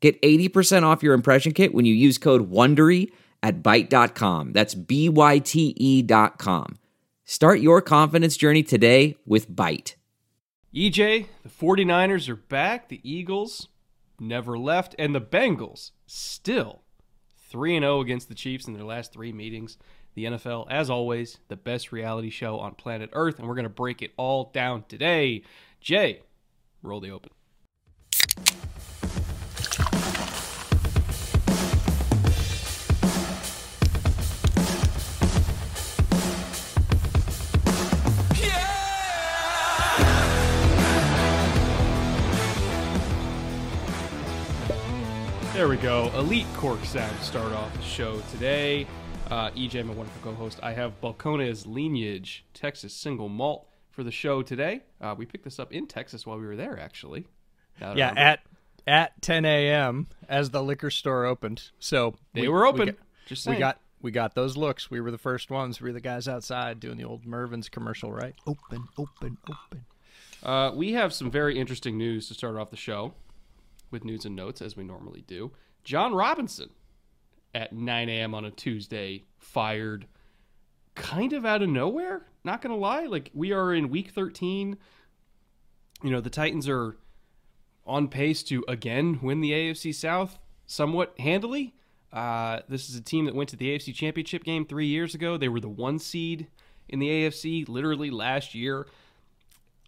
Get 80% off your impression kit when you use code WONDERY at Byte.com. That's B-Y-T-E dot com. Start your confidence journey today with Byte. EJ, the 49ers are back. The Eagles never left. And the Bengals still 3 0 against the Chiefs in their last three meetings. The NFL, as always, the best reality show on planet Earth. And we're going to break it all down today. Jay, roll the open. There we go. Elite cork sound to start off the show today. Uh, EJ, my wonderful co-host. I have Balcones Lineage Texas Single Malt for the show today. Uh, we picked this up in Texas while we were there, actually. Now that I Yeah, remember. at at 10 a.m. as the liquor store opened. So they we- were we open. got- Just We got we got those looks. We were the first ones. We were the guys outside doing the old Mervyn's commercial, right? Open, open, open. Uh, we have some very interesting news to start off the show with news and notes, as we normally do. Jon Robinson at 9 a.m. on a Tuesday fired kind of out of nowhere. Not going to lie. Like, we are in week 13. You know, the Titans are on pace to again win the AFC South somewhat handily. Uh, this is a team that went to the AFC Championship game three years ago. They were the one seed in the AFC literally last year.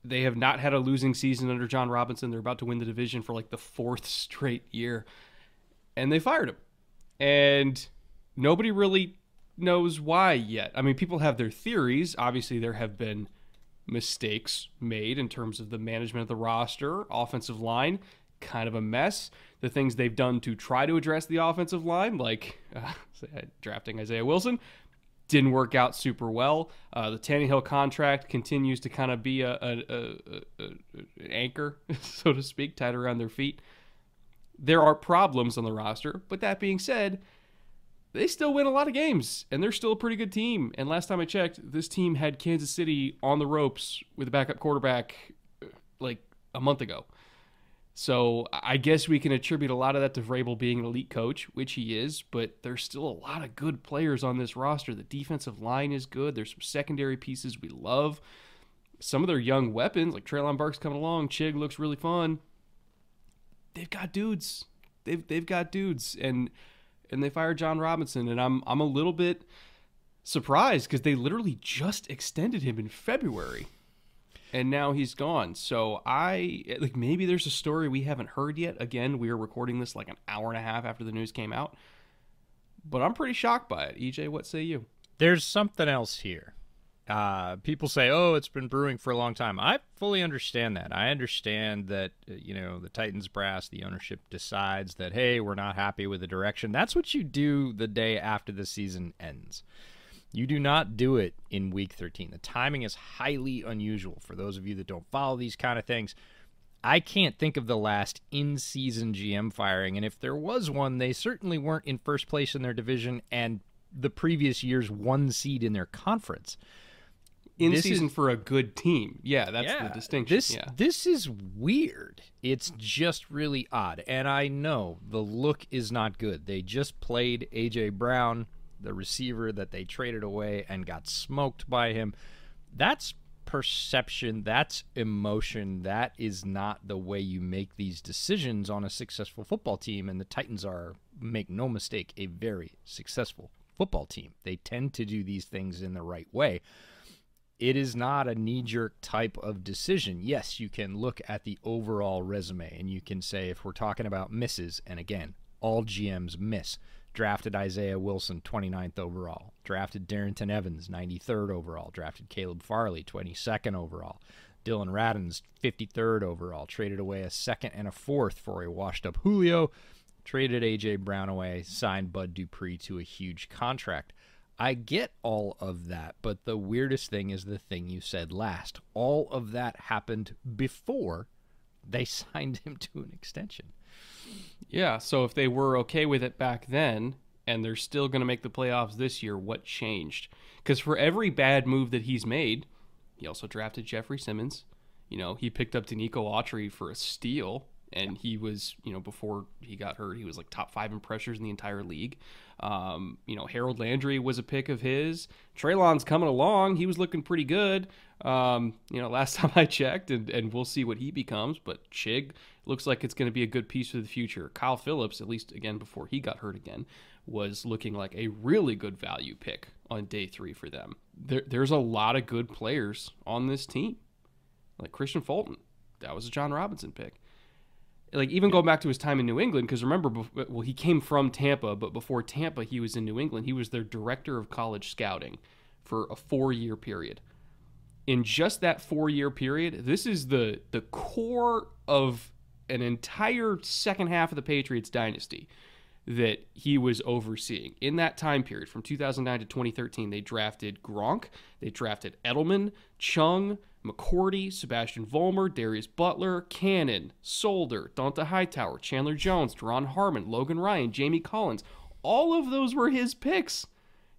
They have not had a losing season under Jon Robinson. They're about to win the division for like the fourth straight year. And they fired him. And nobody really knows why yet. I mean, people have their theories. Obviously, there have been mistakes made in terms of the management of the roster, offensive line, kind of a mess. The things they've done to try to address the offensive line, like uh, drafting Isaiah Wilson, didn't work out super well. Uh, the Tannehill contract continues to kind of be a, a, a, a, an anchor, so to speak, tied around their feet. There are problems on the roster, but that being said, they still win a lot of games, and they're still a pretty good team. And last time I checked, this team had Kansas City on the ropes with a backup quarterback uh, like a month ago. So I guess we can attribute a lot of that to Vrabel being an elite coach, which he is, but there's still a lot of good players on this roster. The defensive line is good. There's some secondary pieces we love. Some of their young weapons, like Treylon Burks coming along, Chig looks really fun. They've got dudes. They've they've got dudes, and and they fired Jon Robinson, and I'm I'm a little bit surprised because they literally just extended him in February and now he's gone. So I like maybe there's a story we haven't heard yet. Again, we are recording this like an hour and a half after the news came out. But I'm pretty shocked by it. EJ, what say you? There's something else here. Uh, people say, "Oh, it's been brewing for a long time." I fully understand that. I understand that uh, you know the Titans brass, the ownership decides that, "Hey, we're not happy with the direction." That's what you do the day after the season ends. You do not do it in week 13. The timing is highly unusual for those of you that don't follow these kind of things. I can't think of the last in season GM firing, and if there was one, they certainly weren't in first place in their division and the previous year's one seed in their conference. In This season is- for a good team. Yeah, that's the distinction. This yeah. this is weird. It's just really odd. And I know the look is not good. They just played AJ Brown, the receiver that they traded away and got smoked by him. That's perception, that's emotion. That is not the way you make these decisions on a successful football team and the Titans are make no mistake a very successful football team. They tend to do these things in the right way it is not a knee jerk type of decision. Yes, you can look at the overall resume and you can say, if we're talking about misses, and again, all GMs miss. Drafted Isaiah Wilson, 29th overall. Drafted Darrynton Evans, 93rd overall. Drafted Caleb Farley, 22nd overall. Dillon Radunz, 53rd overall. Traded away a second and a fourth for a washed up Julio. traded AJ Brown away, signed Bud Dupree to a huge contract. I get all of that, but the weirdest thing is the thing you said last. All of that happened before they signed him to an extension. Yeah, so if they were okay with it back then and they're still going to make the playoffs this year, what changed? Because for every bad move that he's made, he also drafted Jeffery Simmons. You know, he picked up Denico Autry for a steal, and he was, you know, before he got hurt, he was like top five in pressures in the entire league. Um, you know, Harold Landry was a pick of his. Treylon's coming along. He was looking pretty good. Um, you know, last time I checked, and, and we'll see what he becomes. But Chig looks like it's going to be a good piece for the future. Kyle Phillips, at least again before he got hurt again, was looking like a really good value pick on day three for them. There, there's a lot of good players on this team, like Kristian Fulton. That was a Jon Robinson pick like even going back to his time in New England, because remember, well, he came from Tampa, but before Tampa, he was in New England. He was their director of college scouting for a four-year period. In just that four-year period, this is the the core of an entire second half of the Patriots dynasty that he was overseeing. In that time period, from 2009 to 2013, they drafted Gronk, they drafted Edelman, Chung, McCourty, Sebastian Vollmer, Darius Butler, Cannon, Solder, Dont'a Hightower, Chandler Jones, Duron Harmon, Logan Ryan, Jamie Collins. All of those were his picks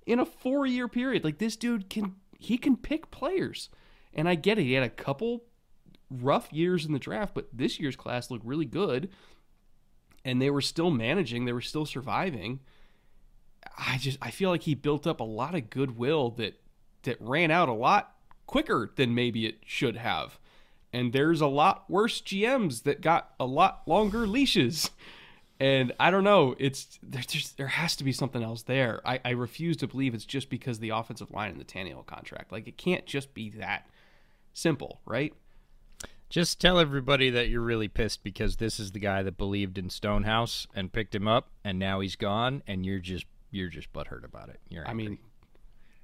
in a four year period. Like this dude can he can pick players. And I get it. He had a couple rough years in the draft, but this year's class looked really good. And they were still managing, they were still surviving. I just I feel like he built up a lot of goodwill that that ran out a lot quicker than maybe it should have. And there's a lot worse GMs that got a lot longer leashes. And I don't know. It's there. Just, there has to be something else there. I, I refuse to believe it's just because the offensive line and the Tannehill contract. Like it can't just be that simple, right? Just tell everybody that you're really pissed because this is the guy that believed in Stonehouse and picked him up, and now he's gone, and you're just you're just butthurt about it. You're angry. I mean,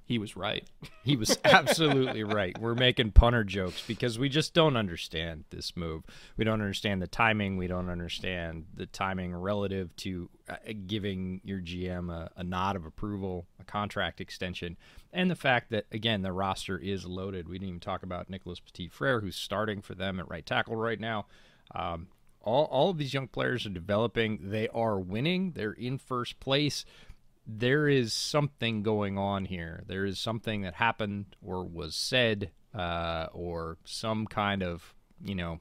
he was right. he was absolutely right. We're making punter jokes because we just don't understand this move. We don't understand the timing. We don't understand the timing relative to uh, giving your GM a, a nod of approval, a contract extension, and the fact that, again, the roster is loaded. We didn't even talk about Nicholas Petit Frere, who's starting for them at right tackle right now. Um, all, all of these young players are developing. They are winning. They're in first place there is something going on here. There is something that happened or was said uh, or some kind of, you know,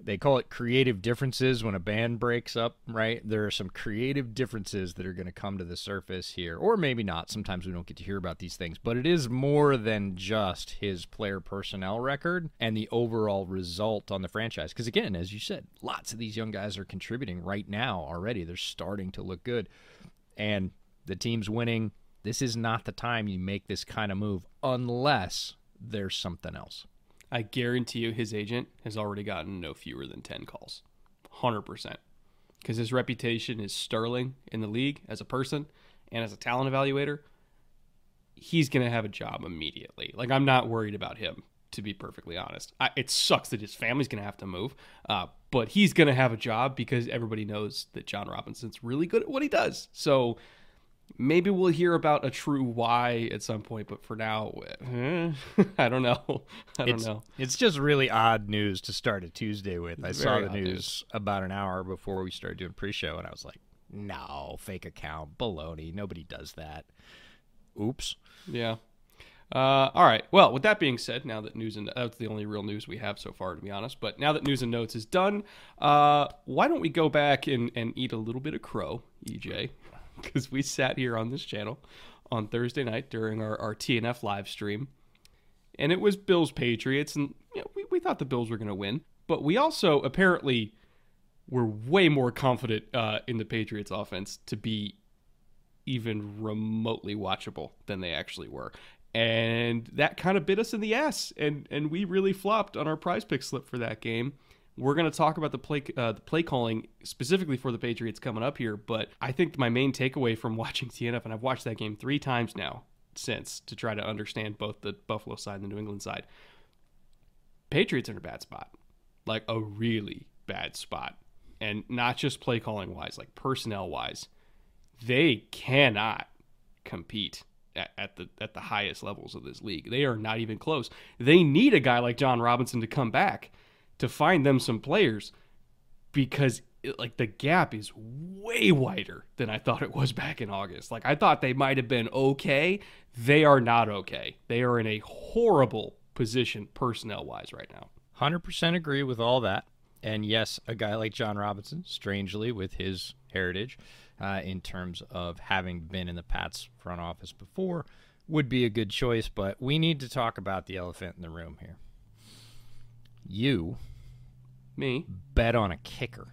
they call it creative differences when a band breaks up, right? There are some creative differences that are going to come to the surface here, or maybe not. Sometimes we don't get to hear about these things, but it is more than just his player personnel record and the overall result on the franchise. Because, again, as you said, lots of these young guys are contributing right now already. They're starting to look good. And the team's winning. This is not the time you make this kind of move unless there's something else. I guarantee you his agent has already gotten no fewer than 10 calls. 100%. Because his reputation is sterling in the league as a person and as a talent evaluator. He's going to have a job immediately. Like, I'm not worried about him, to be perfectly honest. I, it sucks that his family's going to have to move, uh, but he's going to have a job because everybody knows that Jon Robinson's really good at what he does. So, Maybe we'll hear about a true why at some point, but for now, eh, I don't know. I don't it's, know. It's just really odd news to start a Tuesday with. I saw the news, news, about an hour before we started doing pre-show, and I was like, "No, fake account, baloney. Nobody does that." Oops. Yeah. Uh, all right. Well, with that being said, now that news and that's the only real news we have so far, to be honest. But now that news and notes is done, uh, why don't we go back and, and eat a little bit of crow, EJ? because we sat here on this channel on Thursday night during our, our TNF live stream, and it was Bills Patriots, and you know, we, we thought the Bills were going to win, but we also apparently were way more confident uh, in the Patriots offense to be even remotely watchable than they actually were. And that kind of bit us in the ass, and and we really flopped on our prize pick slip for that game. We're going to talk about the play uh, the play calling specifically for the Patriots coming up here, but I think my main takeaway from watching TNF, and I've watched that game three times now since to try to understand both the Buffalo side and the New England side. Patriots are in a bad spot, like a really bad spot. and not just play calling wise, like personnel wise, they cannot compete at, the at the highest levels of this league. They are not even close. They need a guy like Jon Robinson to come back to find them some players because it, like the gap is way wider than I thought it was back in August. Like I thought they might have been okay. They are not okay. They are in a horrible position personnel wise right now. 100% agree with all that. And yes, a guy like Jon Robinson, strangely with his heritage uh, in terms of having been in the Pats front office before, would be a good choice. But we need to talk about the elephant in the room here. You, me, bet on a kicker.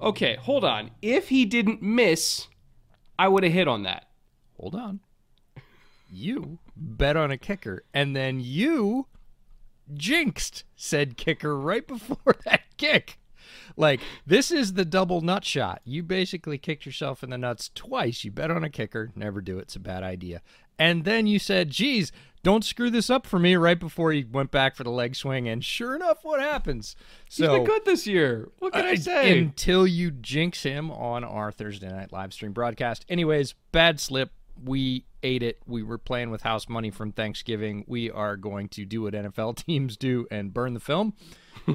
Okay, hold on. If he didn't miss, I would have hit on that. Hold on. You bet on a kicker, and then you jinxed said kicker right before that kick. Like, this is the double nut shot. You basically kicked yourself in the nuts twice. You bet on a kicker. Never do it. It's a bad idea. And then you said, geez, don't screw this up for me right before he went back for the leg swing. And sure enough, what happens? So, He's been good this year. What can uh, I say? Until you jinx him on our Thursday night live stream broadcast. Anyways, bad slip. We ate it. We were playing with house money from Thanksgiving. We are going to do what NFL teams do and burn the film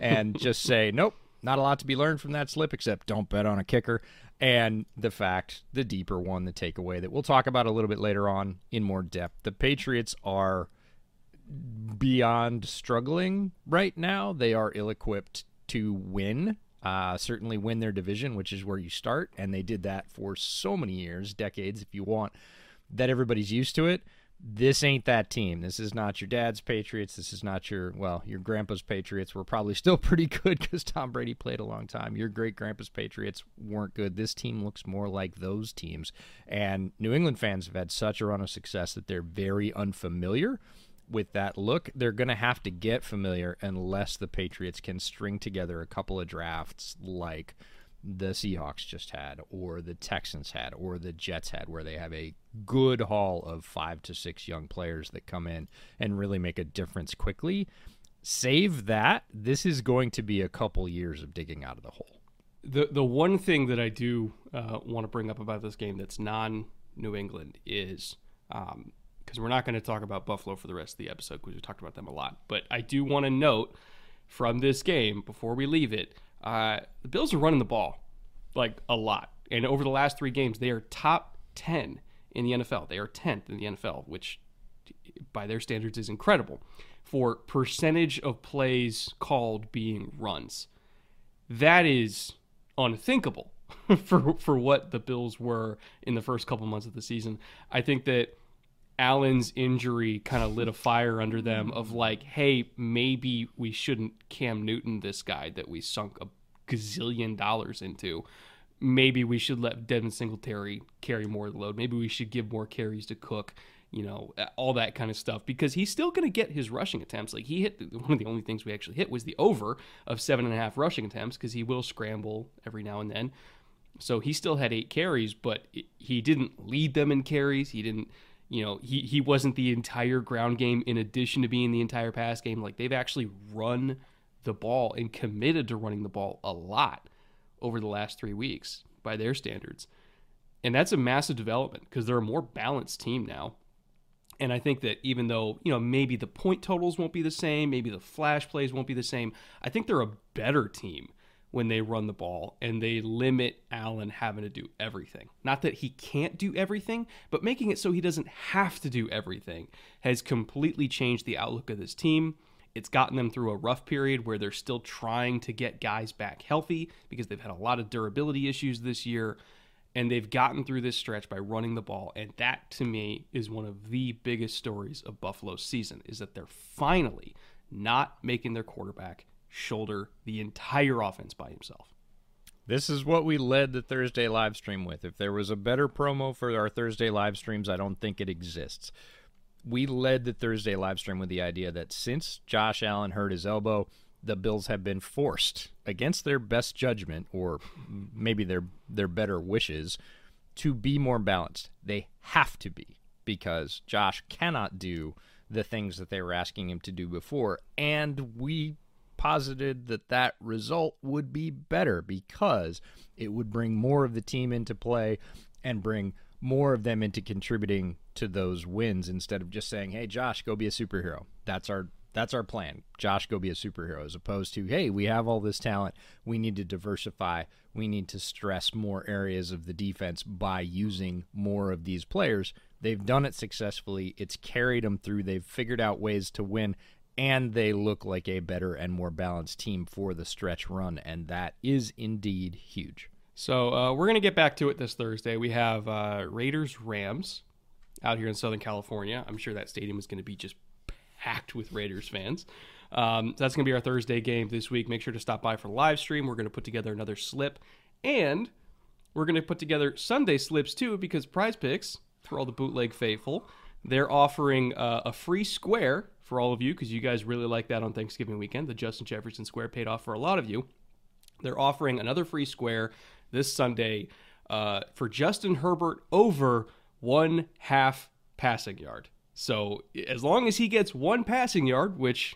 and just say, nope, not a lot to be learned from that slip except don't bet on a kicker. And the fact, the deeper one, the takeaway that we'll talk about a little bit later on in more depth. The Patriots are beyond struggling right now. They are ill equipped to win uh, certainly win their division, which is where you start. And they did that for so many years, decades, if you want, that everybody's used to it this ain't that team. This is not your dad's Patriots. This is not your, well, your grandpa's Patriots were probably still pretty good because Tom Brady played a long time. Your great grandpa's Patriots weren't good. This team looks more like those teams. And New England fans have had such a run of success that they're very unfamiliar with that look. They're going to have to get familiar unless the Patriots can string together a couple of drafts like the Seahawks just had, or the Texans had, or the Jets had, where they have a good haul of five to six young players that come in and really make a difference quickly. Save that. This is going to be a couple years of digging out of the hole. The the one thing that I do uh, want to bring up about this game that's non New England is because um, we're not going to talk about Buffalo for the rest of the episode because we talked about them a lot. But I do want to note from this game before we leave it uh, the Bills are running the ball like a lot. And over the last three games, they are top 10 in the NFL. They are 10th in the NFL, which by their standards is incredible for percentage of plays called being runs. That is unthinkable for for what the Bills were in the first couple months of the season. I think that Allen's injury kind of lit a fire under them of like, hey, maybe we shouldn't Cam Newton this guy that we sunk a gazillion dollars into. Maybe we should let Devin Singletary carry more of the load. Maybe we should give more carries to Cook. You know, all that kind of stuff because he's still going to get his rushing attempts. Like he hit one of the only things we actually hit was the over of seven and a half rushing attempts because he will scramble every now and then. So he still had eight carries, but he didn't lead them in carries. He didn't you know, he, he wasn't the entire ground game in addition to being the entire pass game. Like they've actually run the ball and committed to running the ball a lot over the last three weeks by their standards. And that's a massive development because they're a more balanced team now. And I think that even though, you know, maybe the point totals won't be the same, maybe the flash plays won't be the same, I think they're a better team when they run the ball and they limit Allen having to do everything. Not that he can't do everything, but making it so he doesn't have to do everything has completely changed the outlook of this team. It's gotten them through a rough period where they're still trying to get guys back healthy because they've had a lot of durability issues this year. And they've gotten through this stretch by running the ball. And that, to me, is one of the biggest stories of Buffalo's season is that they're finally not making their quarterback shoulder the entire offense by himself. This is what we led the Thursday live stream with. If there was a better promo for our Thursday live streams, I don't think it exists. We led the Thursday live stream with the idea that since Josh Allen hurt his elbow, the Bills have been forced, against their best judgment or maybe their their better wishes, to be more balanced. They have to be because Josh cannot do the things that they were asking him to do before, and we posited that that result would be better because it would bring more of the team into play and bring more of them into contributing to those wins instead of just saying, "Hey, Josh, go be a superhero." That's our that's our plan. Josh, go be a superhero, as opposed to, "Hey, we have all this talent. We need to diversify. We need to stress more areas of the defense by using more of these players." They've done it successfully. It's carried them through. They've figured out ways to win, and they look like a better and more balanced team for the stretch run, and that is indeed huge. So uh, we're gonna get back to it this Thursday. We have uh, Raiders Rams out here in Southern California. I'm sure that stadium is going to be just packed with Raiders fans. Um, so that's going to be our Thursday game this week. Make sure to stop by for the live stream. We're going to put together another slip, and we're going to put together Sunday slips too because Prize Picks for all the bootleg faithful. They're offering uh, a free square for all of you because you guys really like that on Thanksgiving weekend. The Justin Jefferson square paid off for a lot of you. They're offering another free square this Sunday uh, for Justin Herbert over one half passing yard. So as long as he gets one passing yard, which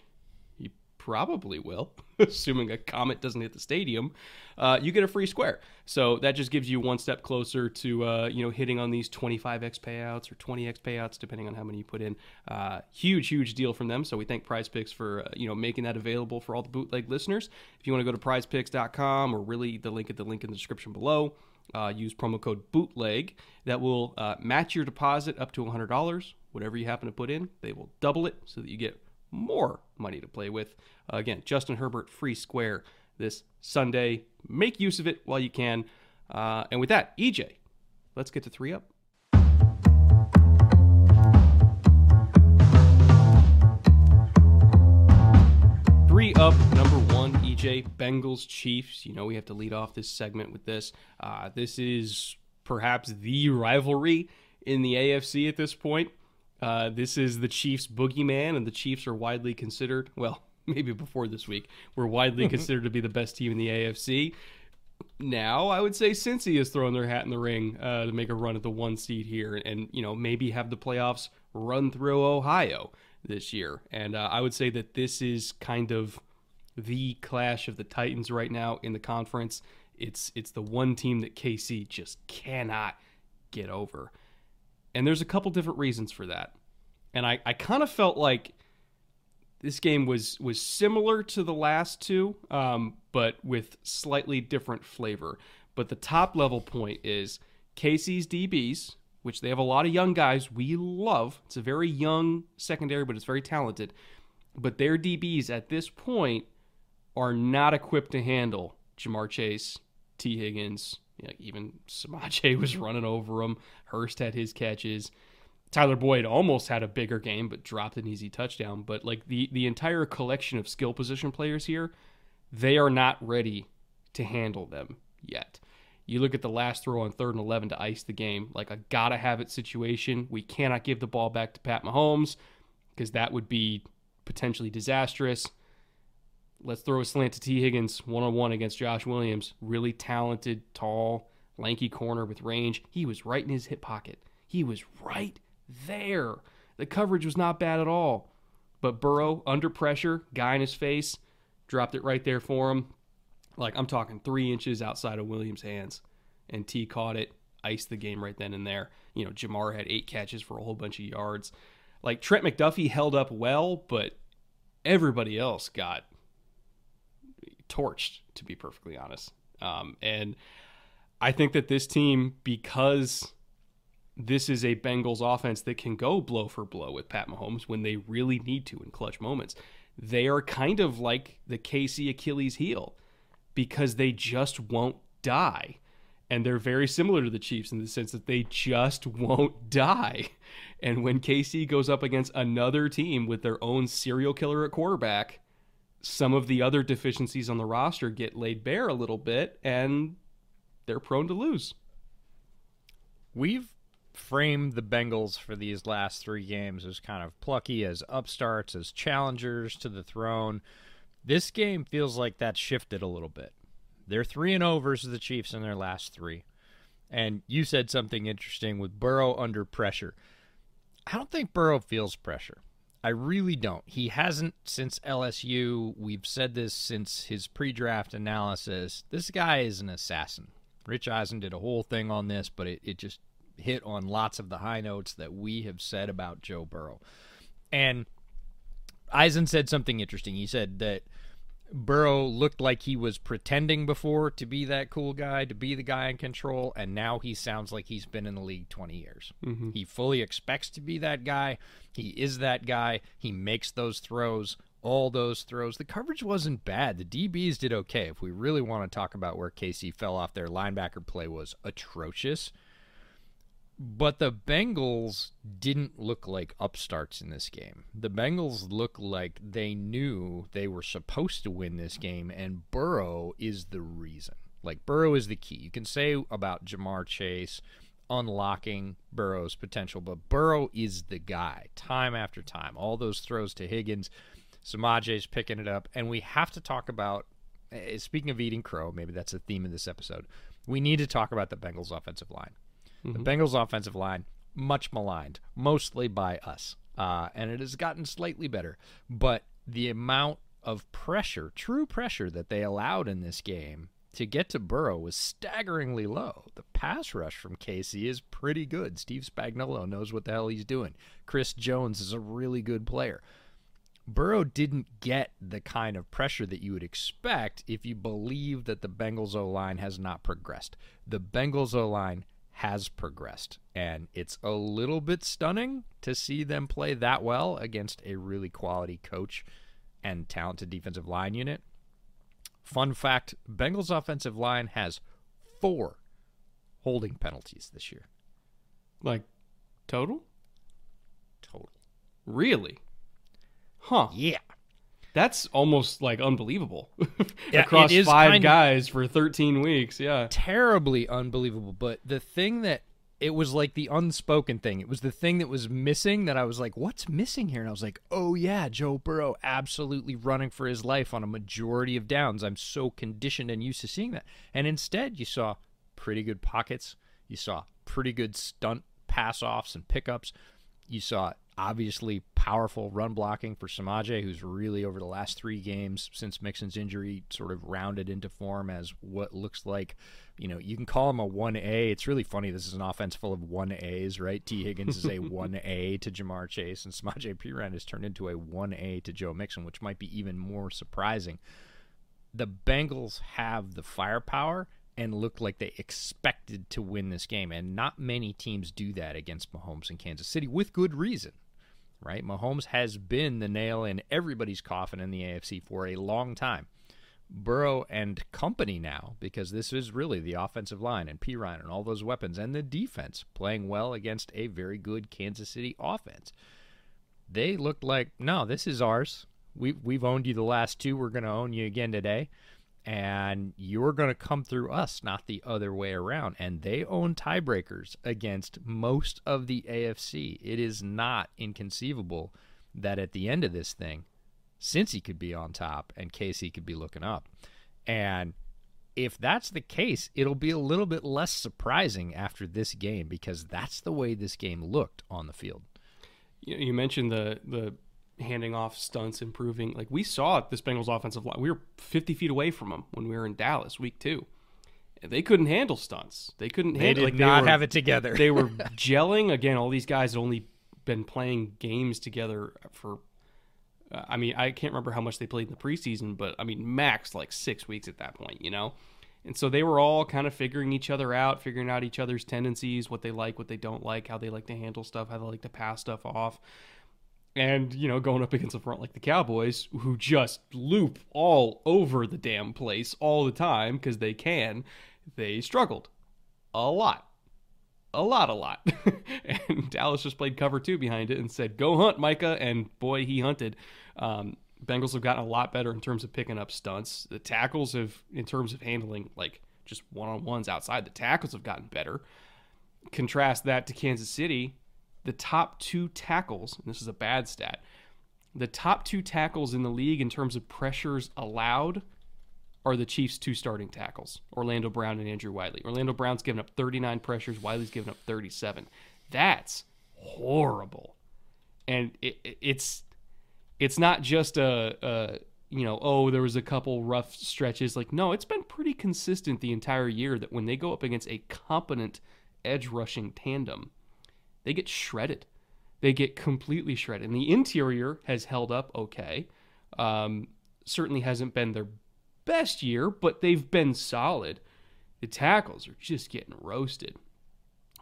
probably will, assuming a comet doesn't hit the stadium, uh, you get a free square. So that just gives you one step closer to uh, you know hitting on these 25x payouts or 20x payouts, depending on how many you put in. Uh, huge, huge deal from them. So we thank Prize Picks for uh, you know making that available for all the bootleg listeners. If you want to go to PrizePicks.com or really the link at the link in the description below. Uh, use promo code bootleg that will uh, match your deposit up to $100 whatever you happen to put in they will double it so that you get more money to play with uh, again justin herbert free square this sunday make use of it while you can uh, and with that ej let's get to three up Three up, number one, EJ Bengals Chiefs. You know we have to lead off this segment with this. Uh, this is perhaps the rivalry in the AFC at this point. Uh, this is the Chiefs' boogeyman, and the Chiefs are widely considered. Well, maybe before this week, were widely considered to be the best team in the AFC. Now, I would say Cincy has thrown their hat in the ring uh, to make a run at the one seed here, and you know maybe have the playoffs run through Ohio this year. And uh, I would say that this is kind of the clash of the Titans right now in the conference. It's it's the one team that KC just cannot get over. And there's a couple different reasons for that. And I, I kind of felt like this game was was similar to the last two, um, but with slightly different flavor. But the top level point is KC's DBs, which they have a lot of young guys we love. It's a very young secondary, but it's very talented. But their DBs at this point are not equipped to handle Ja'Marr Chase, Tee Higgins, you know, even Samaje was running over him. Hurst had his catches. Tyler Boyd almost had a bigger game, but dropped an easy touchdown. But like the the entire collection of skill position players here, they are not ready to handle them yet. You look at the last throw on third and 11 to ice the game, like a gotta have it situation. We cannot give the ball back to Pat Mahomes because that would be potentially disastrous. Let's throw a slant to Tee Higgins one on one against Josh Williams. Really talented, tall, lanky corner with range. He was right in his hip pocket. He was right there. The coverage was not bad at all. But Burrow, under pressure, guy in his face, dropped it right there for him. Like I'm talking three inches outside of Williams' hands. And T caught it, iced the game right then and there. You know, Ja'Marr had eight catches for a whole bunch of yards. Like Trent McDuffie held up well, but everybody else got torched, to be perfectly honest. Um, and I think that this team, because this is a Bengals offense that can go blow for blow with Pat Mahomes when they really need to in clutch moments, they are kind of like the KC Achilles heel because they just won't die. And they're very similar to the Chiefs in the sense that they just won't die. And when KC goes up against another team with their own serial killer at quarterback, some of the other deficiencies on the roster get laid bare a little bit and they're prone to lose. We've framed the Bengals for these last three games as kind of plucky, as upstarts, as challengers to the throne. This game feels like that shifted a little bit. They're 3 and 0 versus the Chiefs in their last three. And you said something interesting with Burrow under pressure. I don't think Burrow feels pressure. I really don't. He hasn't since LSU. We've said this since his pre draft analysis. This guy is an assassin. Rich Eisen did a whole thing on this, but it, it just hit on lots of the high notes that we have said about Joe Burrow. And Eisen said something interesting. He said that Burrow looked like he was pretending before to be that cool guy, to be the guy in control, and now he sounds like he's been in the league 20 years. Mm-hmm. He fully expects to be that guy. He is that guy. He makes those throws, all those throws. The coverage wasn't bad. The DBs did okay. If we really want to talk about where KC fell off, their linebacker play was atrocious. But the Bengals didn't look like upstarts in this game. The Bengals look like they knew they were supposed to win this game, and Burrow is the reason. Like, Burrow is the key. You can say about Ja'Marr Chase unlocking Burrow's potential, but Burrow is the guy time after time. All those throws to Higgins, Samaje's picking it up, and we have to talk about. Eh, speaking of eating crow, maybe that's the theme of this episode. We need to talk about the Bengals' offensive line. Mm-hmm. The Bengals' offensive line, much maligned, mostly by us. Uh, and it has gotten slightly better. But the amount of pressure, true pressure, that they allowed in this game to get to Burrow was staggeringly low. The pass rush from KC is pretty good. Steve Spagnuolo knows what the hell he's doing. Chris Jones is a really good player. Burrow didn't get the kind of pressure that you would expect if you believe that the Bengals O line has not progressed. The Bengals O line has progressed. And it's a little bit stunning to see them play that well against a really quality coach and talented defensive line unit. Fun fact Bengals offensive line has four holding penalties this year. Like total? Total. Really? Huh. Yeah. That's almost like unbelievable. Yeah, Across five guys for 13 weeks. Yeah. Terribly unbelievable. But the thing that it was like the unspoken thing. It was the thing that was missing that I was like, what's missing here? And I was like, oh, yeah, Joe Burrow absolutely running for his life on a majority of downs. I'm so conditioned and used to seeing that. And instead, you saw pretty good pockets. You saw pretty good stunt pass offs and pickups. You saw obviously powerful run blocking for Samaje, who's really over the last three games since Mixon's injury sort of rounded into form as what looks like, you know, you can call him a 1A. It's really funny. This is an offense full of 1As, right? Tee Higgins is a 1A to Ja'Marr Chase, and Samaje Perine has turned into a 1A to Joe Mixon, which might be even more surprising. The Bengals have the firepower and looked like they expected to win this game. And not many teams do that against Mahomes in Kansas City with good reason right? Mahomes has been the nail in everybody's coffin in the AFC for a long time. Burrow and company now, because this is really the offensive line and Perine and all those weapons and the defense playing well against a very good Kansas City offense. They looked like, no, this is ours. We, we've owned you the last two. We're going to own you again today and you're going to come through us, not the other way around. And they own tiebreakers against most of the AFC. It is not inconceivable that at the end of this thing, Cincy could be on top and KC could be looking up. And if that's the case, it'll be a little bit less surprising after this game because that's the way this game looked on the field. You mentioned the the handing off stunts, improving. Like we saw this Bengals offensive line. We were 50 feet away from them when we were in Dallas week two. They couldn't handle stunts. They couldn't they handle. Did like, not they were, have it together. they were gelling again. All these guys had only been playing games together for. Uh, I mean, I can't remember how much they played in the preseason, but I mean, max like six weeks at that point. You know. And so they were all kind of figuring each other out, figuring out each other's tendencies, what they like, what they don't like, how they like to handle stuff, how they like to pass stuff off and you know going up against a front like the cowboys who just loop all over the damn place all the time because they can they struggled a lot a lot a lot. And dallas just played cover two behind it and said go hunt micah. And boy he hunted. Um, bengals have gotten a lot better in terms of picking up stunts. The tackles have in terms of handling like just one-on-ones outside the tackles have gotten better. Contrast that to kansas city the top two tackles, and this is a bad stat, the top two tackles in the league in terms of pressures allowed are the Chiefs' two starting tackles, Orlando Brown and Andrew Wylie. Orlando Brown's given up 39 pressures, Wiley's given up 37. That's horrible. And it, it's it's not just a, a you know, oh, there was a couple rough stretches. Like, no, it's been pretty consistent the entire year that when they go up against a competent edge rushing tandem, they get shredded. They get completely shredded. And the interior has held up okay. Um, certainly hasn't been their best year, but they've been solid. The tackles are just getting roasted.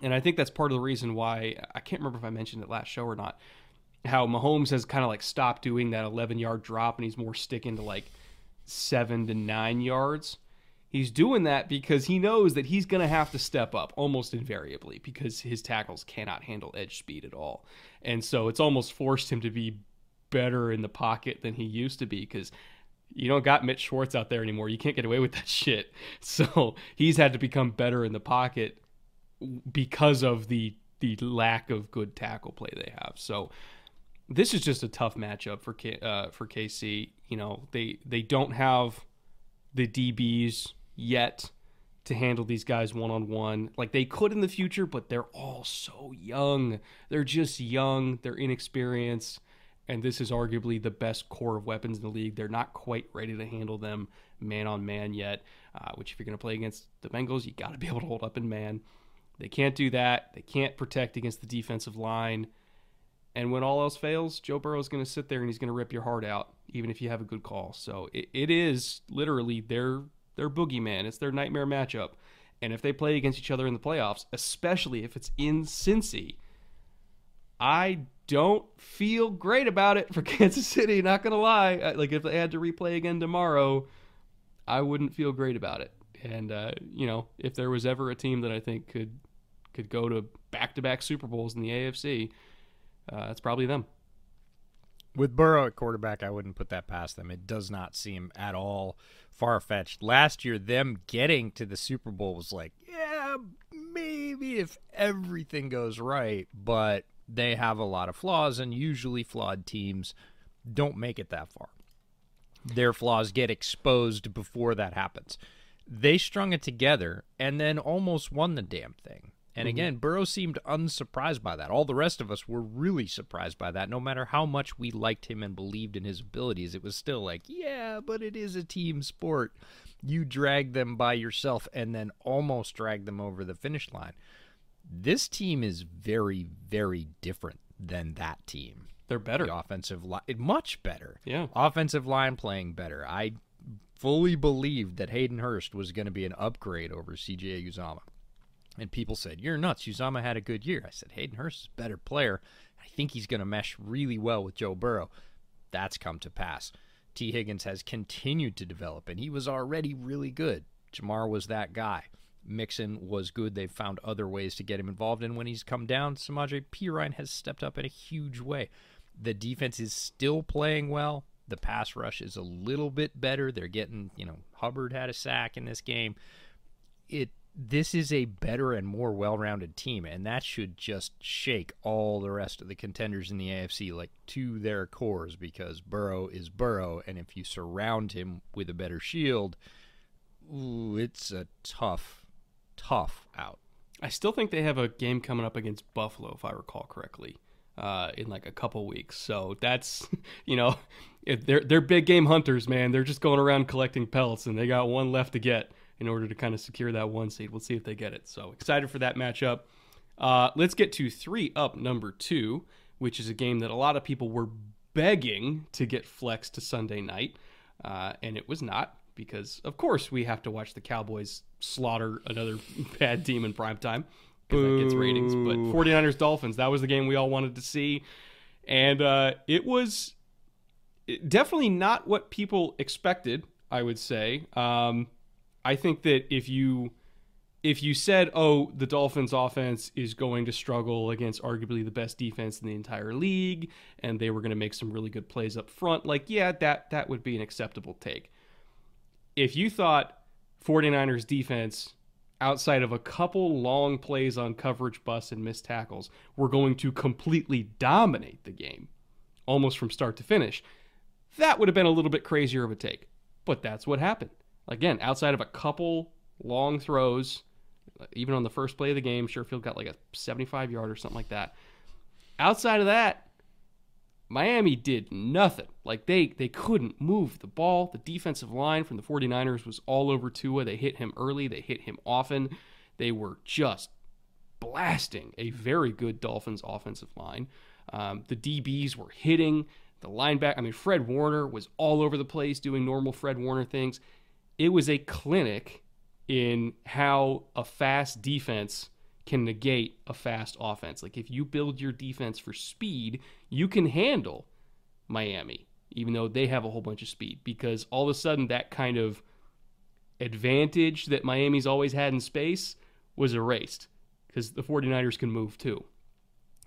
And I think that's part of the reason why I can't remember if I mentioned it last show or not. How Mahomes has kind of like stopped doing that 11 yard drop and he's more sticking to like seven to nine yards. He's doing that because he knows that he's going to have to step up almost invariably because his tackles cannot handle edge speed at all. And so it's almost forced him to be better in the pocket than he used to be because you don't got Mitch Schwartz out there anymore. You can't get away with that shit. So he's had to become better in the pocket because of the the lack of good tackle play they have. So this is just a tough matchup for K, uh, for KC. You know they they don't have the DBs yet to handle these guys one on one. Like they could in the future, but they're all so young. They're just young. They're inexperienced and this is arguably the best core of weapons in the league. They're not quite ready to handle them man on man yet. Uh, which, if you're going to play against the Bengals, you got to be able to hold up in man. They can't do that. They can't protect against the defensive line. And when all else fails, Joe Burrow is going to sit there and he's going to rip your heart out, even if you have a good call. So it, it is literally their their boogeyman. It's their nightmare matchup. And if they play against each other in the playoffs, especially if it's in Cincy, I don't feel great about it for Kansas City. Not gonna lie, like if they had to replay again tomorrow, I wouldn't feel great about it. And uh, you know, if there was ever a team that I think could could go to back-to-back Super Bowls in the AFC, uh, it's probably them. With Burrow at quarterback, I wouldn't put that past them. It does not seem at all far fetched. Last year, them getting to the Super Bowl was like, yeah, maybe if everything goes right, but they have a lot of flaws, and usually flawed teams don't make it that far. Their flaws get exposed before that happens. They strung it together and then almost won the damn thing. And mm-hmm. again, Burrow seemed unsurprised by that. All the rest of us were really surprised by that. No matter how much we liked him and believed in his abilities, it was still like, yeah, but it is a team sport. You drag them by yourself and then almost drag them over the finish line. This team is very, very different than that team. They're better. The offensive line, much better. Yeah. Offensive line playing better. I fully believed that Hayden Hurst was going to be an upgrade over CJ Uzomah. And people said, You're nuts. Uzomah had a good year. I said, Hayden Hurst is a better player. I think he's going to mesh really well with Joe Burrow. That's come to pass. Tee Higgins has continued to develop, and he was already really good. Ja'Marr was that guy. Mixon was good. They've found other ways to get him involved. And when he's come down, Samaje Perine has stepped up in a huge way. The defense is still playing well. The pass rush is a little bit better. They're getting, you know, Hubbard had a sack in this game. It this is a better and more well-rounded team and that should just shake all the rest of the contenders in the AFC like to their cores because Burrow is Burrow and if you surround him with a better shield, ooh, it's a tough tough out. I still think they have a game coming up against Buffalo, if I recall correctly, uh, in like a couple weeks. So that's, you know, they're they're big game hunters, man. They're just going around collecting pelts, and they got one left to get in order to kind of secure that one seed. We'll see if they get it. So excited for that matchup. Uh, let's get to three up number two, which is a game that a lot of people were begging to get flexed to Sunday night, uh, and it was not because, of course, we have to watch the Cowboys slaughter another bad team in prime time because that gets ratings. But 49ers Dolphins, that was the game we all wanted to see. And uh, it was definitely not what people expected, I would say. Um, I think that if you if you said, "Oh, the Dolphins offense is going to struggle against arguably the best defense in the entire league and they were going to make some really good plays up front," like yeah, that that would be an acceptable take. If you thought 49ers defense outside of a couple long plays on coverage busts and missed tackles were going to completely dominate the game almost from start to finish that would have been a little bit crazier of a take. But that's what happened again outside of a couple long throws even on the first play of the game sherfield got like a 75 yard or something like that outside of that Miami did nothing. Like they they couldn't move the ball. The defensive line from the 49ers was all over Tua. They hit him early, they hit him often. They were just blasting a very good Dolphins offensive line. Um, the DBs were hitting the linebacker. I mean, Fred Warner was all over the place doing normal Fred Warner things. It was a clinic in how a fast defense can negate a fast offense. Like if you build your defense for speed, you can handle Miami, even though they have a whole bunch of speed, because all of a sudden that kind of advantage that Miami's always had in space was erased because the 49ers can move too.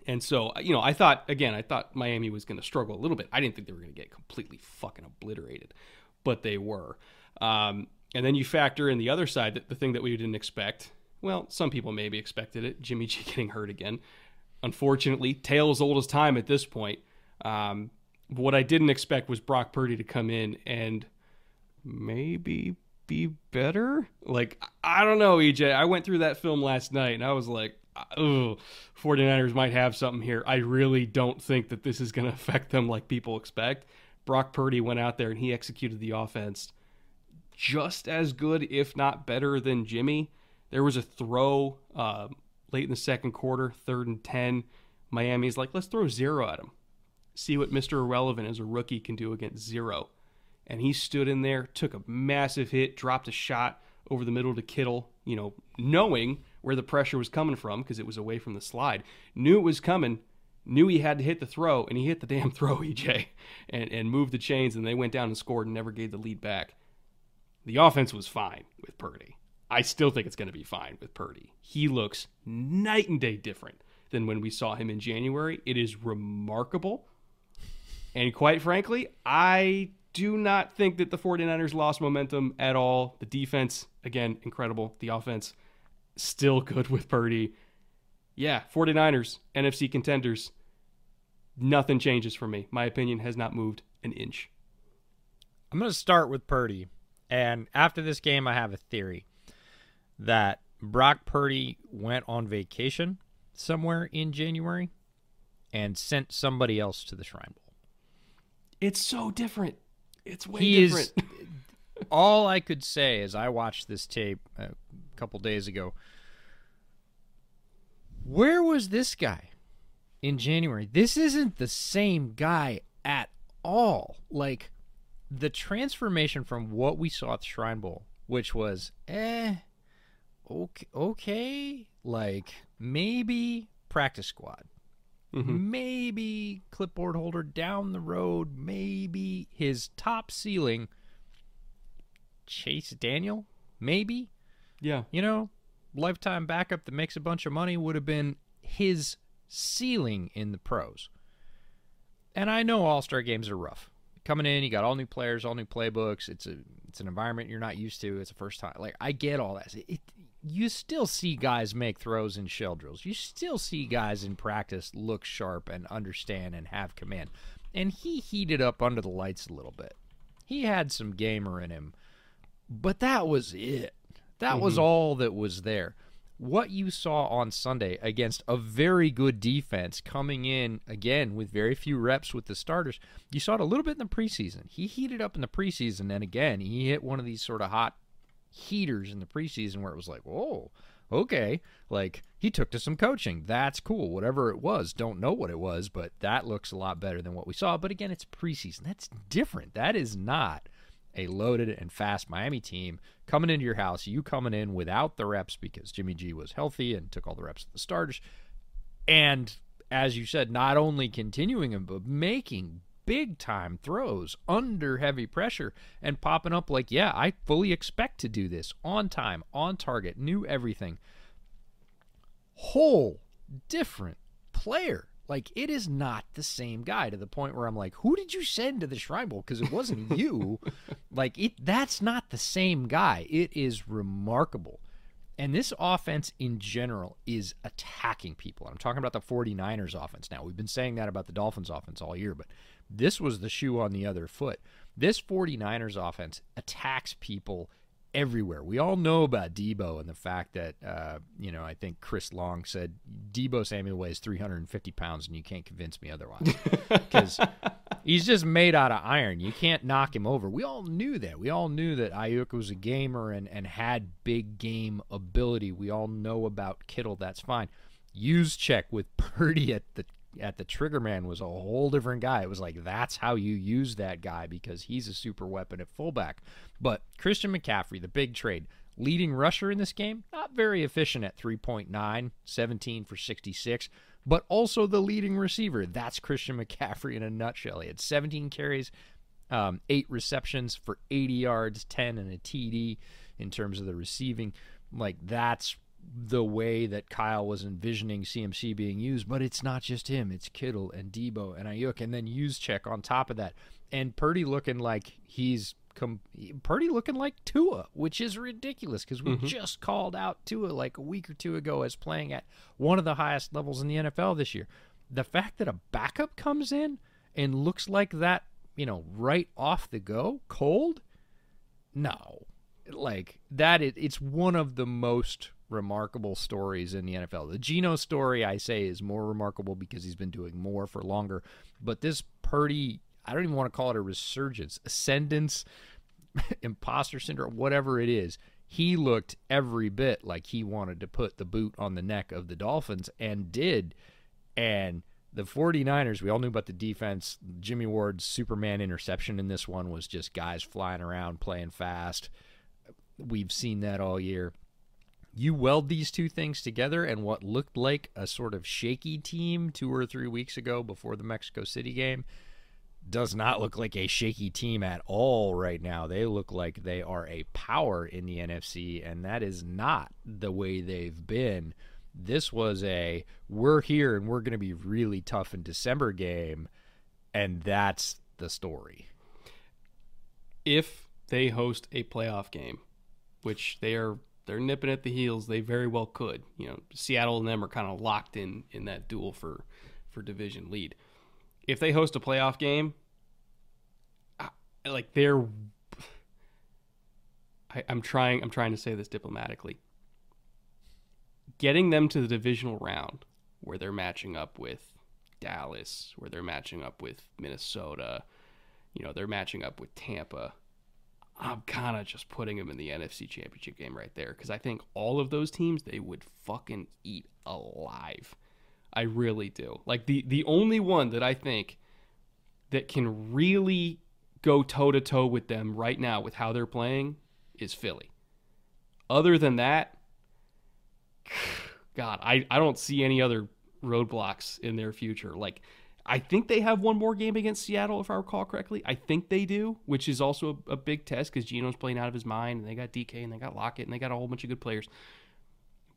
And so, you know, I thought, again, I thought Miami was going to struggle a little bit. I didn't think they were going to get completely fucking obliterated, but they were. Um, and then you factor in the other side, the thing that we didn't expect. Well, some people maybe expected it Jimmy G getting hurt again. Unfortunately, tale as old as time at this point. Um, what I didn't expect was Brock Purdy to come in and maybe be better. Like, I don't know, EJ. I went through that film last night and I was like, oh, 49ers might have something here. I really don't think that this is going to affect them like people expect. Brock Purdy went out there and he executed the offense just as good, if not better, than Jimmy. There was a throw uh, late in the second quarter, third and 10. Miami's like, let's throw zero at him. See what Mr. Irrelevant as a rookie can do against zero. And he stood in there, took a massive hit, dropped a shot over the middle to Kittle, you know, knowing where the pressure was coming from because it was away from the slide. Knew it was coming, knew he had to hit the throw, and he hit the damn throw, EJ, and, and moved the chains, and they went down and scored and never gave the lead back. The offense was fine with Purdy. I still think it's going to be fine with Purdy. He looks night and day different than when we saw him in January. It is remarkable. And quite frankly, I do not think that the 49ers lost momentum at all. The defense, again, incredible. The offense, still good with Purdy. Yeah, 49ers, NFC contenders. Nothing changes for me. My opinion has not moved an inch. I'm going to start with Purdy. And after this game, I have a theory that Brock Purdy went on vacation somewhere in January and sent somebody else to the Shrine Bowl. It's so different. It's way he different. Is, all I could say as I watched this tape a couple days ago, where was this guy in January? This isn't the same guy at all. Like the transformation from what we saw at the Shrine Bowl, which was eh, okay, okay, like maybe practice squad, mm-hmm. maybe clipboard holder down the road, maybe his top ceiling. Chase Daniel, maybe. Yeah. You know, lifetime backup that makes a bunch of money would have been his ceiling in the pros. And I know All Star games are rough. Coming in, you got all new players, all new playbooks. It's a it's an environment you're not used to. It's a first time. Like I get all that. It, you still see guys make throws in shell drills. You still see guys in practice look sharp and understand and have command. And he heated up under the lights a little bit. He had some gamer in him, but that was it. That mm-hmm. was all that was there. What you saw on Sunday against a very good defense coming in again with very few reps with the starters, you saw it a little bit in the preseason. He heated up in the preseason, and again, he hit one of these sort of hot heaters in the preseason where it was like, whoa, okay. Like he took to some coaching. That's cool. Whatever it was, don't know what it was, but that looks a lot better than what we saw. But again, it's preseason. That's different. That is not a loaded and fast Miami team coming into your house, you coming in without the reps because Jimmy G was healthy and took all the reps of the starters. And as you said, not only continuing them, but making big time throws under heavy pressure and popping up like, yeah, I fully expect to do this on time, on target, knew everything. Whole different player like it is not the same guy to the point where I'm like, who did you send to the Shrine Bowl? Because it wasn't you. like it, that's not the same guy. It is remarkable. And this offense in general is attacking people. I'm talking about the 49ers offense now. We've been saying that about the Dolphins offense all year, but this was the shoe on the other foot. This 49ers offense attacks people everywhere. We all know about Debo and the fact that, uh, you know, I think Chris Long said Debo Samuel weighs 350 pounds and you can't convince me otherwise. Because he's just made out of iron. You can't knock him over. We all knew that. We all knew that Aiyuk was a gamer and, and had big game ability. We all know about Kittle. That's fine. Juszczyk with Purdy at the at the trigger man was a whole different guy. It was like that's how you use that guy because he's a super weapon at fullback. But Christian McCaffrey, the big trade, leading rusher in this game, not very efficient at 3.9, 17 for 66, but also the leading receiver. That's Christian McCaffrey in a nutshell. He had 17 carries, um, eight receptions for 80 yards, 10 and a TD in terms of the receiving. Like that's the way that Kyle was envisioning CMC being used, but it's not just him. It's Kittle and Debo and Aiyuk, and then Juszczyk on top of that, and Purdy looking like he's com- Purdy looking like Tua, which is ridiculous because we Mm-hmm. just called out Tua like a week or two ago as playing at one of the highest levels in the NFL this year. The fact that a backup comes in and looks like that, you know, right off the go, cold, no like that it, it's one of the most remarkable stories in the NFL. The Geno story I say is more remarkable because he's been doing more for longer, but this Purdy, I don't even want to call it a resurgence, ascendance, imposter syndrome, whatever it is. He looked every bit like he wanted to put the boot on the neck of the Dolphins and did. And the 49ers, we all knew about the defense. Jimmy Ward's Superman interception in this one was just guys flying around playing fast. We've seen that all year. You weld these two things together, and what looked like a sort of shaky team two or three weeks ago before the Mexico City game does not look like a shaky team at all right now. They look like they are a power in the NFC, and that is not the way they've been. This was a we're here and we're going to be really tough in December game, and that's the story. if they host a playoff game, which they are they're nipping at the heels, they very well could. You know, Seattle and them are kind of locked in in that duel for for division lead. If they host a playoff game, I- like they're I, I'm trying I'm trying to say this diplomatically. Getting them to the divisional round where they're matching up with Dallas, where they're matching up with Minnesota, you know, they're matching up with Tampa. I'm kind of just putting them in the NFC Championship game right there because I think all of those teams they would fucking eat alive. I really do. Like the the only one that I think that can really go toe to toe with them right now with how they're playing is Philly. Other than that, God, I, I don't see any other roadblocks in their future. Like, I think they have one more game against Seattle, if I recall correctly. I think they do, which is also a, a big test because Geno's playing out of his mind, and they got DK, and they got Lockett, and they got a whole bunch of good players.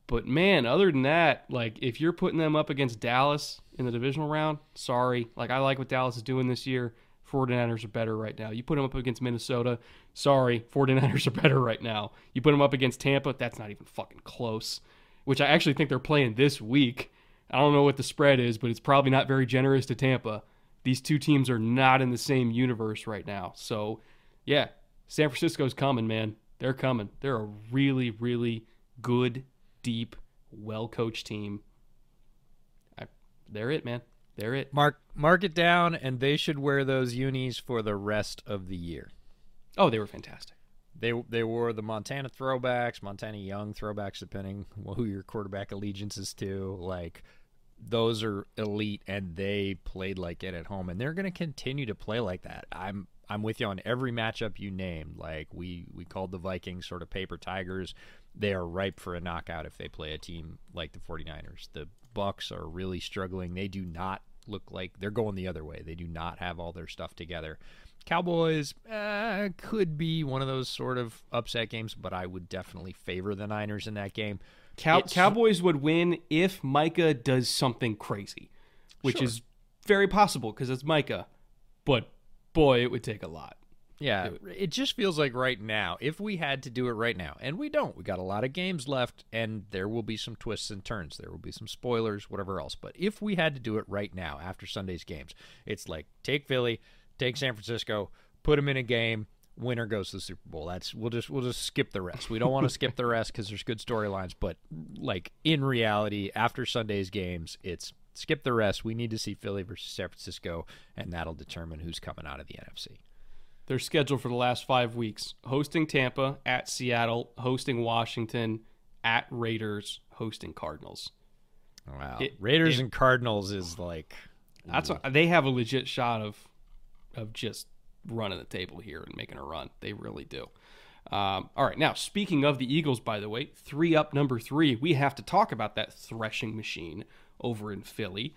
But man, other than that, like if you're putting them up against Dallas in the divisional round, sorry. Like I like what Dallas is doing this year. 49ers are better right now. You put them up against Minnesota, sorry, 49ers are better right now. You put them up against Tampa, that's not even fucking close. Which I actually think they're playing this week. I don't know what the spread is, but it's probably not very generous to Tampa. These two teams are not in the same universe right now. So, yeah, San Francisco's coming, man. They're coming. They're a really, really good, deep, well coached team. I, they're it, man. They're it. Mark mark it down, and they should wear those unis for the rest of the year. Oh, they were fantastic. They they wore the Montana throwbacks, Montana Young throwbacks, depending who your quarterback allegiance is to. Like those are elite, and they played like it at home, and they're going to continue to play like that. I'm I'm with you on every matchup you named. Like we we called the Vikings sort of paper tigers. They are ripe for a knockout if they play a team like the 49ers. The Bucs are really struggling. They do not look like they're going the other way. They do not have all their stuff together. Cowboys uh, could be one of those sort of upset games, but I would definitely favor the Niners in that game. Cow- Cowboys would win if Micah does something crazy, which Sure. is very possible because it's Micah. But boy, it would take a lot. Yeah, it just feels like right now, if we had to do it right now, and we don't, we got a lot of games left, and there will be some twists and turns. There will be some spoilers, whatever else. But if we had to do it right now after Sunday's games, it's like take Philly, take San Francisco, put them in a game, winner goes to the Super Bowl. That's we'll just we'll just skip the rest. We don't want to skip the rest because there's good storylines. But like in reality, after Sunday's games, it's skip the rest. We need to see Philly versus San Francisco, and that'll determine who's coming out of the NFC. Their schedule for the last five weeks: hosting Tampa, at Seattle, hosting Washington, at Raiders, hosting Cardinals. Wow, It- Raiders it- and Cardinals is like That's what, they have a legit shot of of just running the table here and making a run. They really do. Um, all right, now speaking of the Eagles, by the way, three up, number three. We have to talk about that threshing machine over in Philly.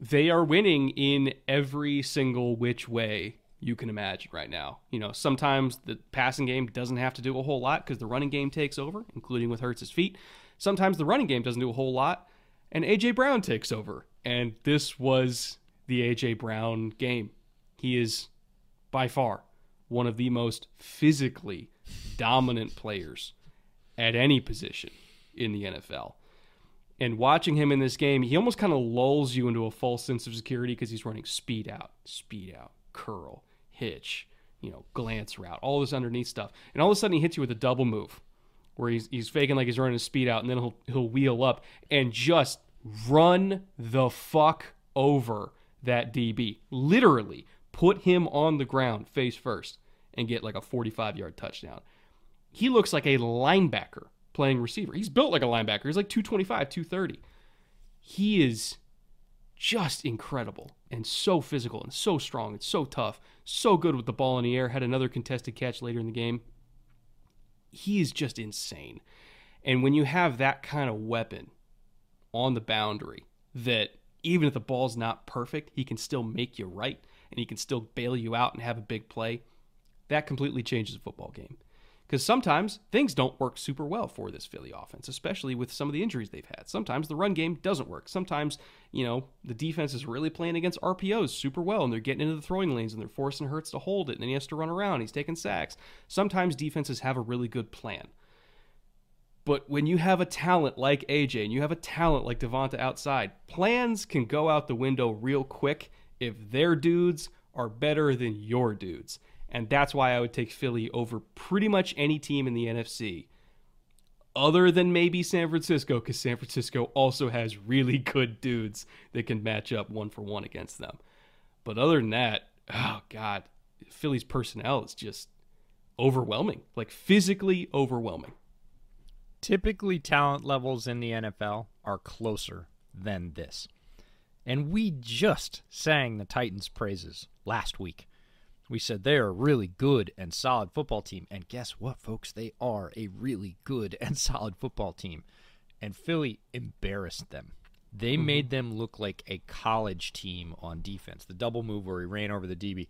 They are winning in every single which way you can imagine right now. You know, sometimes the passing game doesn't have to do a whole lot because the running game takes over, including with Hurts' feet. Sometimes the running game doesn't do a whole lot, and AJ Brown takes over. And this was the AJ Brown game. He is by far one of the most physically dominant players at any position in the NFL. And watching him in this game, he almost kind of lulls you into a false sense of security because he's running speed out, speed out, curl, hitch, you know, glance route, all this underneath stuff. And all of a sudden he hits you with a double move where he's, he's faking like he's running his speed out and then he'll, he'll wheel up and just run the fuck over that DB. Literally put him on the ground face first and get like a 45 yard touchdown he looks like a linebacker playing receiver. He's built like a linebacker. He's like 225, 230. He is just incredible and so physical and so strong and so tough, so good with the ball in the air. Had another contested catch later in the game. He is just insane. And when you have that kind of weapon on the boundary that even if the ball's not perfect, he can still make you right and he can still bail you out and have a big play, that completely changes a football game because sometimes things don't work super well for this Philly offense, especially with some of the injuries they've had. Sometimes the run game doesn't work. Sometimes, you know, the defense is really playing against RPOs super well and they're getting into the throwing lanes and they're forcing Hurts to hold it and then he has to run around. He's taking sacks. Sometimes defenses have a really good plan. But when you have a talent like AJ and you have a talent like Devonta outside, plans can go out the window real quick if their dudes are better than your dudes. And that's why I would take Philly over pretty much any team in the NFC, other than maybe San Francisco, because San Francisco also has really good dudes that can match up one for one against them. But other than that, oh God, Philly's personnel is just overwhelming, like physically overwhelming. typically talent levels in the NFL are closer than this. And we just sang the Titans' praises last week. We said they are a really good and solid football team. And guess what, folks? They are a really good and solid football team. And Philly embarrassed them. They mm-hmm. made them look like a college team on defense. The double move where he ran over the DB.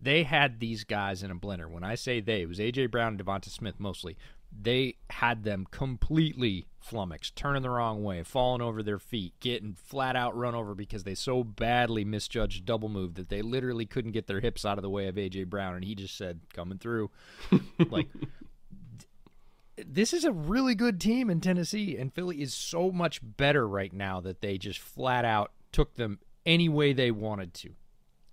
They had these guys in a blender. When I say they, it was AJ Brown and Devonta Smith mostly. They had them completely flummoxed, turning the wrong way, falling over their feet, getting flat out run over because they so badly misjudged double move that they literally couldn't get their hips out of the way of AJ Brown, and he just said, "Coming through." like this is a really good team in Tennessee, and Philly is so much better right now that they just flat out took them any way they wanted to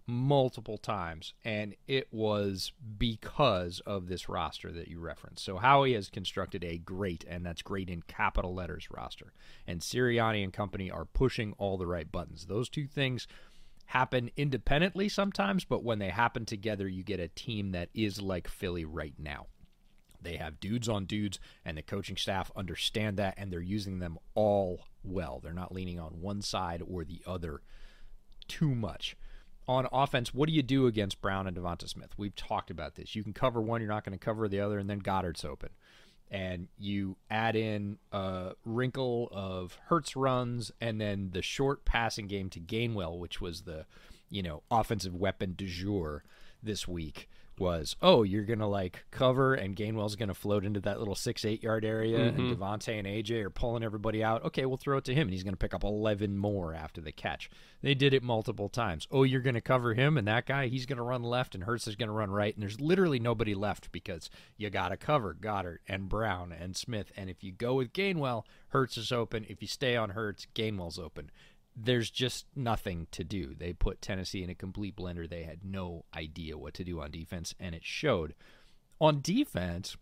multiple times, and it was because of this roster that you referenced. So Howie has constructed a great, and that's great in capital letters roster, and Sirianni and company are pushing all the right buttons. Those two things happen independently sometimes, but when they happen together, you get a team that is like Philly right now. They have dudes on dudes, and the coaching staff understand that, and they're using them all well. They're not leaning on one side or the other too much. On offense, what do you do against Brown and Devonta Smith? We've talked about this. You can cover one, you're not going to cover the other, and then Goedert's open. And you add in a wrinkle of Hurts runs, and then the short passing game to Gainwell, which was the, you know, offensive weapon du jour this week was, oh, you're gonna like cover and Gainwell's gonna float into that little six eight yard area, and mm-hmm. Devonta and AJ are pulling everybody out. Okay, we'll throw it to him, and he's gonna pick up eleven more after the catch. They did it multiple times. Oh, you're gonna cover him, and that guy, he's gonna run left, and Hurts is gonna run right, and there's literally nobody left because you gotta cover Goedert and Brown and Smith, and if you go with Gainwell, Hurts is open. If you stay on Hurts, Gainwell's open there's just nothing to do. They put Tennessee in a complete blender. They had no idea what to do on defense, and it showed. On defense,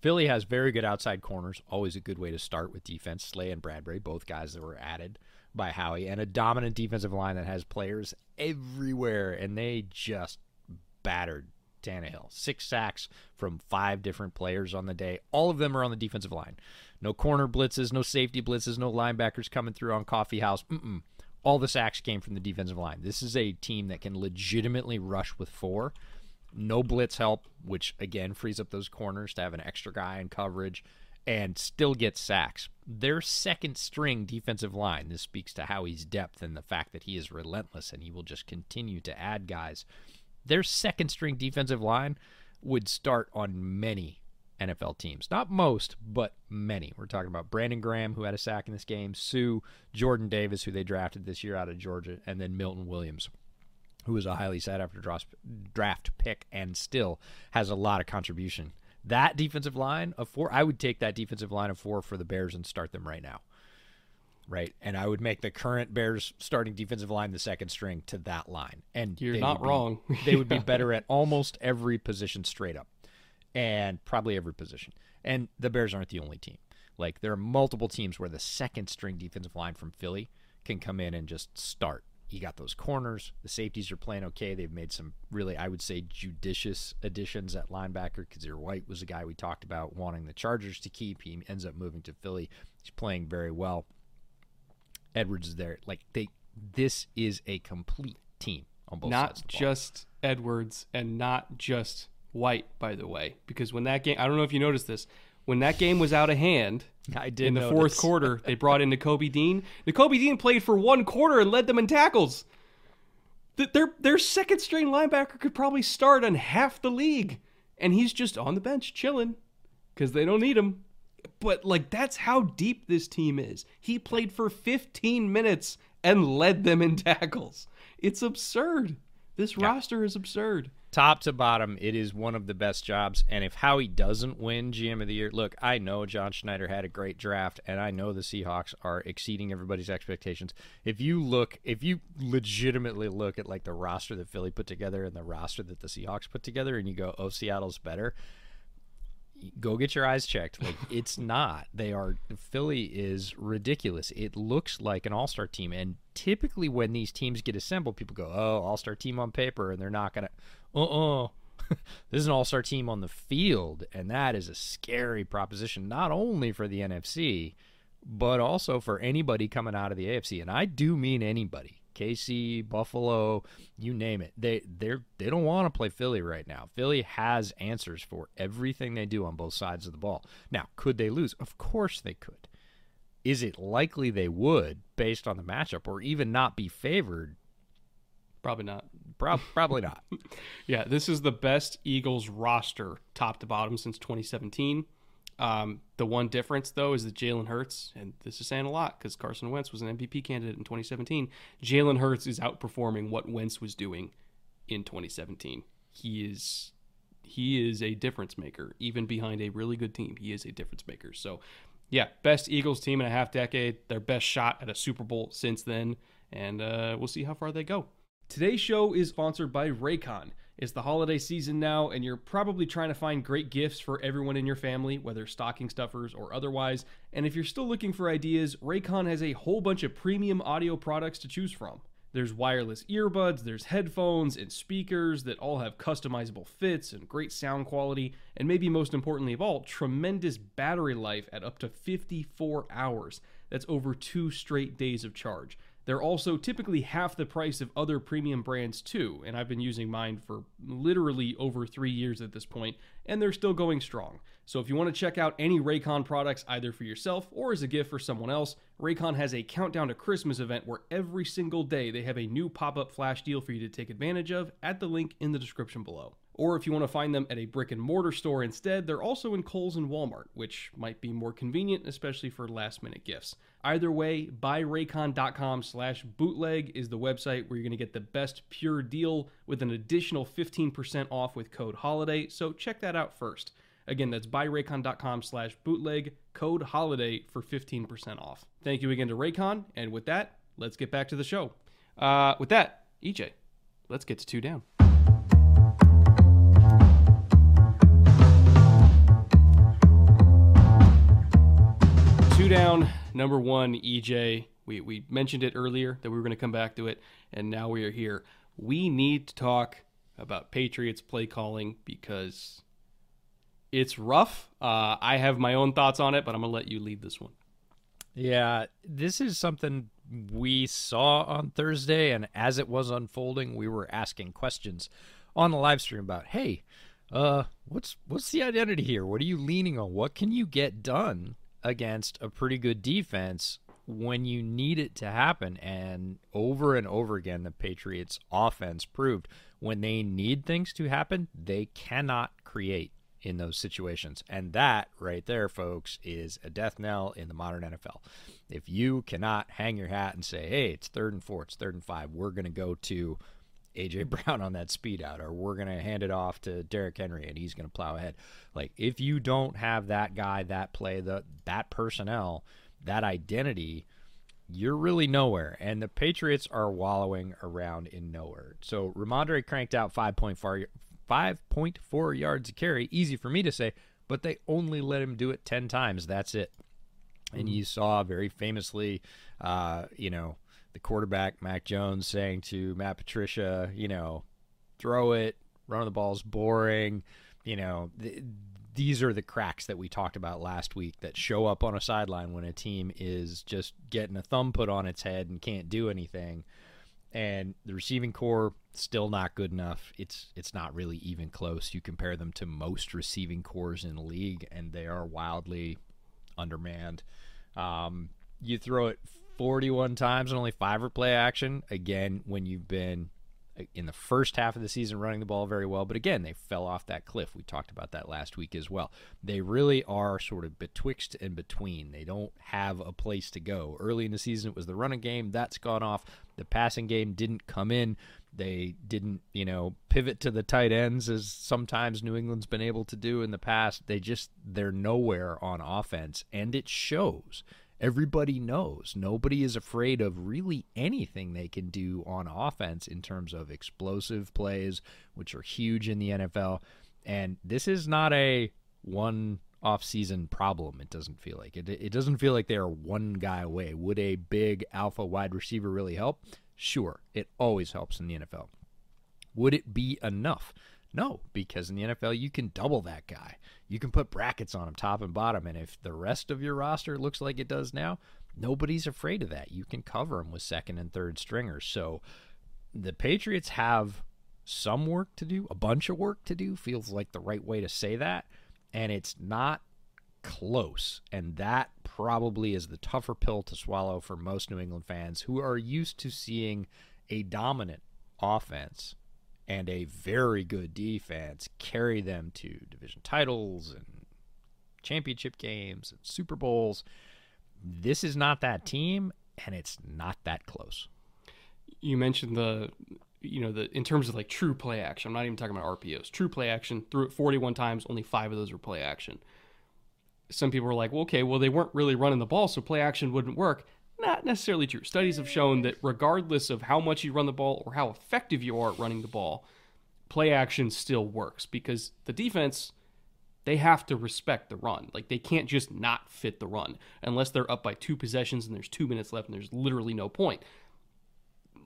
Philly has very good outside corners, always a good way to start with defense. Slay and Bradberry, both guys that were added by Howie, and a dominant defensive line that has players everywhere, and they just battered Tannehill. Six sacks from five different players on the day. All of them are on the defensive line. No corner blitzes, no safety blitzes, no linebackers coming through on coffee house. Mm-mm. All the sacks came from the defensive line. This is a team that can legitimately rush with four. No blitz help, which again frees up those corners to have an extra guy in coverage and still get sacks. Their second string defensive line, this speaks to Howie's depth and the fact that he is relentless and he will just continue to add guys. Their second string defensive line would start on many NFL teams. Not most, but many. We're talking about Brandon Graham, who had a sack in this game, Sue, Jordan Davis, who they drafted this year out of Georgia, and then Milton Williams, who was a highly sought after draft pick and still has a lot of contribution. That defensive line of four, I would take that defensive line of four for the Bears and start them right now. Right. And I would make the current Bears starting defensive line the second string to that line. And you're not be, wrong. they would be better at almost every position straight up and probably every position. And the Bears aren't the only team. Like there are multiple teams where the second string defensive line from Philly can come in and just start. You got those corners. The safeties are playing okay. They've made some really, I would say, judicious additions at linebacker. Kyzir White was a guy we talked about wanting the Chargers to keep. He ends up moving to Philly. He's playing very well. Edwards is there. Like they, this is a complete team on both not sides. Not just Edwards and not just White, by the way, because when that game, I don't know if you noticed this, when that game was out of hand, I did in the notice. fourth quarter, they brought in Nakobe Dean. Nakobe Dean played for one quarter and led them in tackles. Their their second string linebacker could probably start on half the league, and he's just on the bench chilling because they don't need him. But like that's how deep this team is. He played for 15 minutes and led them in tackles. It's absurd. This yeah. roster is absurd top to bottom, it is one of the best jobs. And if Howie doesn't win GM of the year, look, I know John Schneider had a great draft, and I know the Seahawks are exceeding everybody's expectations. If you look, if you legitimately look at like the roster that Philly put together and the roster that the Seahawks put together, and you go, "Oh, Seattle's better," go get your eyes checked. Like it's not. They are Philly is ridiculous. It looks like an all-star team and typically when these teams get assembled, people go, "Oh, all-star team on paper," and they're not going to uh-uh. this is an all-star team on the field, and that is a scary proposition not only for the NFC, but also for anybody coming out of the AFC. And I do mean anybody. KC, Buffalo, you name it. They they they don't want to play Philly right now. Philly has answers for everything they do on both sides of the ball. Now, could they lose? Of course they could. Is it likely they would based on the matchup or even not be favored? Probably not. Pro- probably not. yeah, this is the best Eagles roster, top to bottom, since 2017. Um, the one difference, though, is that Jalen Hurts, and this is saying a lot because Carson Wentz was an MVP candidate in 2017. Jalen Hurts is outperforming what Wentz was doing in 2017. He is he is a difference maker, even behind a really good team. He is a difference maker. So, yeah, best Eagles team in a half decade. Their best shot at a Super Bowl since then, and uh, we'll see how far they go. Today's show is sponsored by Raycon. It's the holiday season now, and you're probably trying to find great gifts for everyone in your family, whether stocking stuffers or otherwise. And if you're still looking for ideas, Raycon has a whole bunch of premium audio products to choose from. There's wireless earbuds, there's headphones and speakers that all have customizable fits and great sound quality, and maybe most importantly of all, tremendous battery life at up to 54 hours. That's over two straight days of charge. They're also typically half the price of other premium brands too, and I've been using mine for literally over three years at this point, and they're still going strong. So if you want to check out any Raycon products either for yourself or as a gift for someone else, Raycon has a countdown to Christmas event where every single day they have a new pop-up flash deal for you to take advantage of at the link in the description below. Or if you want to find them at a brick and mortar store instead, they're also in Kohl's and Walmart, which might be more convenient, especially for last minute gifts. Either way, buyraycon.com slash bootleg is the website where you're going to get the best pure deal with an additional 15% off with code HOLIDAY, so check that out first. Again, that's buyraycon.com slash bootleg, code HOLIDAY for 15% off. Thank you again to Raycon, and with that, let's get back to the show. Uh, with that, EJ, let's get to two down. Down, number one, EJ. We, we mentioned it earlier that we were going to come back to it, and now we are here. We need to talk about Patriots play calling because it's rough. Uh, I have my own thoughts on it, but I'm going to let you lead this one. Yeah, this is something we saw on Thursday, and as it was unfolding, we were asking questions on the live stream about, hey, uh, what's what's the identity here? What are you leaning on? What can you get done against a pretty good defense when you need it to happen? And over and over again, the Patriots' offense proved when they need things to happen, they cannot create in those situations. And that right there, folks, is a death knell in the modern NFL. If you cannot hang your hat and say, hey, it's third and four, it's third and five, we're going to go to AJ Brown on that speed out, or we're going to hand it off to Derrick Henry and he's going to plow ahead. Like, if you don't have that guy, that play, the, that personnel, that identity, you're really nowhere. And the Patriots are wallowing around in nowhere. So Rhamondre cranked out 5.4, 5.4 yards a carry. Easy for me to say, but they only let him do it 10 times. That's it. And you saw very famously, uh, you know, the quarterback, Mac Jones, saying to Matt Patricia, you know, throw it, run the ball's boring. You know, th- these are the cracks that we talked about last week that show up on a sideline when a team is just getting a thumb put on its head and can't do anything and the receiving core still not good enough. It's it's not really even close. You compare them to most receiving cores in the league, and they are wildly undermanned. Um, you throw it 41 times and only five are play action. Again, when you've been uh, in the first half of the season running the ball very well, but again, they fell off that cliff. We talked about that last week as well. They really are sort of betwixt and between. They don't have a place to go. Early in the season, it was the running game. That's gone off. The passing game didn't come in. They didn't, you know, pivot to the tight ends as sometimes New England's been able to do in the past. They just, they're nowhere on offense, and it shows everybody knows. Nobody is afraid of really anything they can do on offense in terms of explosive plays, which are huge in the NFL. And this is not a one off-season problem. It doesn't feel like it. It doesn't feel like they are one guy away. Would a big alpha wide receiver really help? Sure, it always helps in the NFL. Would it be enough? No, because in the NFL you can double that guy. You can put brackets on him top and bottom, and if the rest of your roster looks like it does now, nobody's afraid of that. You can cover him with second and third stringers. So the Patriots have some work to do, a bunch of work to do. Feels like the right way to say that, and it's not close. And that probably is the tougher pill to swallow for most New England fans who are used to seeing a dominant offense and a very good defense carry them to division titles and championship games and Super Bowls. This is not that team, and it's not that close. You mentioned the, you know, the in terms of like true play action. I'm not even talking about RPOs. True play action. Threw it 41 times. Only five of those were play action. Some people were like, well, okay, well they weren't really running the ball, so play action wouldn't work. Not necessarily true. Studies have shown that regardless of how much you run the ball or how effective you are at running the ball, play action still works because the defense they have to respect the run. Like they can't just not fit the run unless they're up by two possessions and there's 2 minutes left and there's literally no point.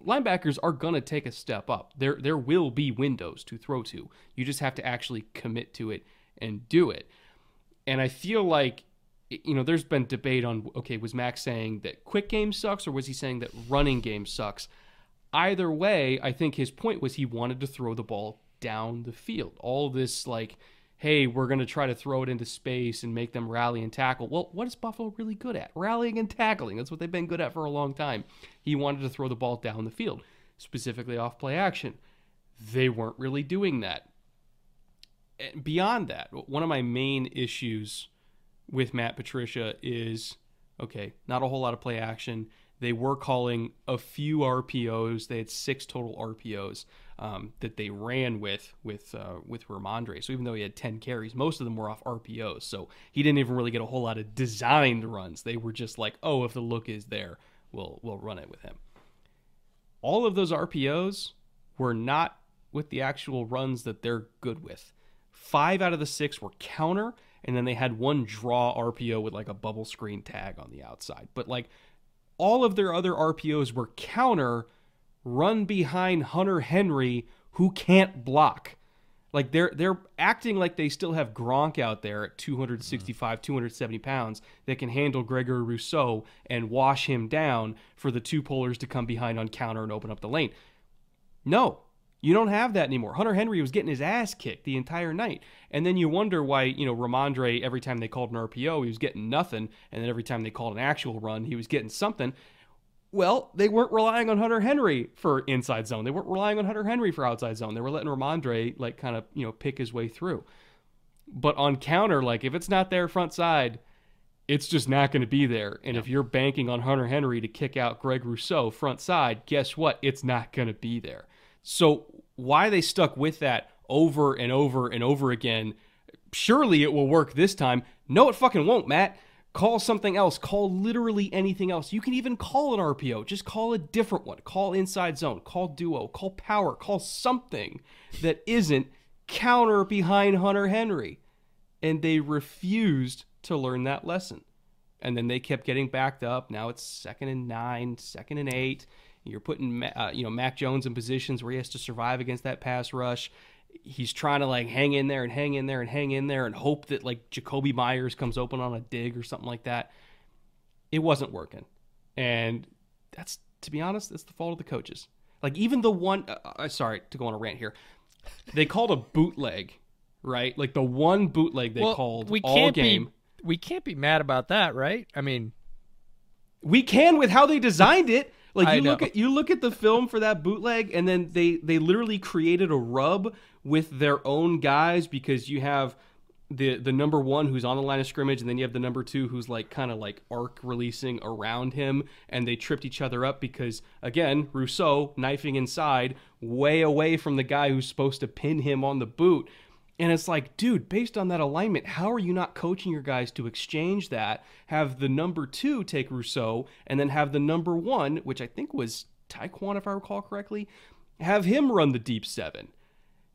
Linebackers are going to take a step up. There there will be windows to throw to. You just have to actually commit to it and do it. And I feel like you know, there's been debate on okay, was Max saying that quick game sucks or was he saying that running game sucks? Either way, I think his point was he wanted to throw the ball down the field. All this like, hey, we're going to try to throw it into space and make them rally and tackle. Well, what is Buffalo really good at? Rallying and tackling. That's what they've been good at for a long time. He wanted to throw the ball down the field, specifically off play action. They weren't really doing that. And beyond that, one of my main issues with Matt Patricia is okay, not a whole lot of play action. They were calling a few RPOs. They had six total RPOs um, that they ran with with uh, with Rhamondre. So even though he had ten carries, most of them were off RPOs. So he didn't even really get a whole lot of designed runs. They were just like, oh, if the look is there, we'll we'll run it with him. All of those RPOs were not with the actual runs that they're good with. Five out of the six were counter, and then they had one draw RPO with like a bubble screen tag on the outside. But like all of their other RPOs were counter, run behind Hunter Henry, who can't block. Like they're they're acting like they still have Gronk out there at 265, 270 pounds that can handle Gregory Rousseau and wash him down for the two pullers to come behind on counter and open up the lane. No, you don't have that anymore. Hunter Henry was getting his ass kicked the entire night. And then you wonder why, you know, Rhamondre, every time they called an RPO, he was getting nothing. And then every time they called an actual run, he was getting something. Well, they weren't relying on Hunter Henry for inside zone. They weren't relying on Hunter Henry for outside zone. They were letting Rhamondre, like, kind of, you know, pick his way through. But on counter, like, if it's not there front side, it's just not going to be there. And if you're banking on Hunter Henry to kick out Greg Rousseau front side, guess what? It's not going to be there. So why they stuck with that over and over and over again, surely it will work this time. No, it fucking won't, Matt. Call something else. Call literally anything else. You can even call an RPO. Just call a different one. Call inside zone. Call duo. Call power. Call something that isn't counter behind Hunter Henry. And they refused to learn that lesson. And then they kept getting backed up. Now it's second and nine, second and eight. You're putting uh, you know Mac Jones in positions where he has to survive against that pass rush. He's trying to like hang in there and hang in there and hang in there and hope that like Jakobi Meyers comes open on a dig or something like that. It wasn't working, and that's to be honest, that's the fault of the coaches. Like even the one, uh, uh sorry to go on a rant here. They called a bootleg, right? Like the one bootleg they well, called we all game. Be, we can't be mad about that, right? I mean, we can with how they designed it. Like you look at you look at the film for that bootleg, and then they they literally created a rub with their own guys because you have the the number one who's on the line of scrimmage, and then you have the number two who's like kind of like arc releasing around him, and they tripped each other up because again Rousseau knifing inside, way away from the guy who's supposed to pin him on the boot. And it's like, dude, based on that alignment, how are you not coaching your guys to exchange that? Have the number two take Rousseau, and then have the number one, which I think was Tyquan, if I recall correctly, have him run the deep seven.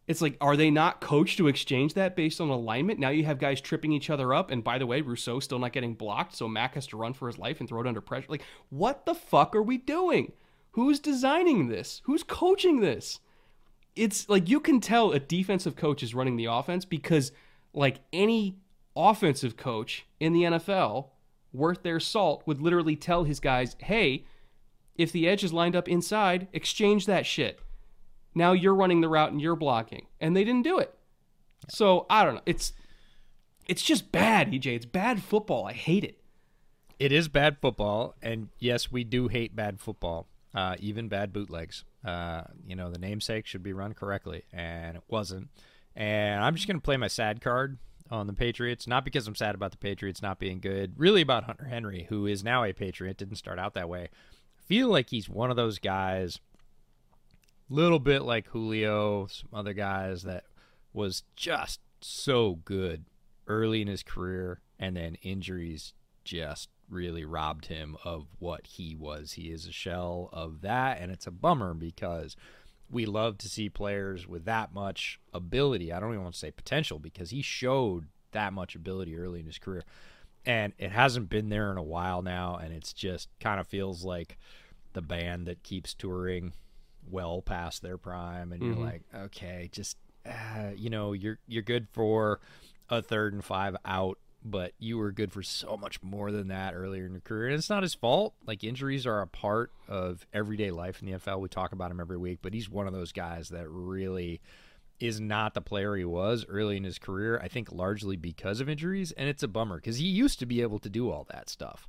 It's like, are they not coached to exchange that based on alignment? Now you have guys tripping each other up, and by the way, Rousseau still not getting blocked, so Mac has to run for his life and throw it under pressure. Like, what the fuck are we doing? Who's designing this? Who's coaching this? It's like you can tell a defensive coach is running the offense because like any offensive coach in the NFL worth their salt would literally tell his guys, "Hey, if the edge is lined up inside, exchange that shit. Now you're running the route and you're blocking." And they didn't do it. So, I don't know. It's it's just bad, EJ. It's bad football. I hate it. It is bad football, and yes, we do hate bad football, uh, even bad bootlegs. Uh, you know, the namesake should be run correctly, and it wasn't. And I'm just going to play my sad card on the Patriots, not because I'm sad about the Patriots not being good, really about Hunter Henry, who is now a Patriot, didn't start out that way. I feel like he's one of those guys, little bit like Julio, some other guys that was just so good early in his career, and then injuries just really robbed him of what he was. He is a shell of that, and it's a bummer because we love to see players with that much ability. I don't even want to say potential because he showed that much ability early in his career. And it hasn't been there in a while now, and it's just kind of feels like the band that keeps touring well past their prime, and mm-hmm. you're like, okay, just uh, you know, you're you're good for a third and five out but you were good for so much more than that earlier in your career. And it's not his fault. Like injuries are a part of everyday life in the NFL. We talk about him every week, but he's one of those guys that really is not the player he was early in his career. I think largely because of injuries, and it's a bummer because he used to be able to do all that stuff.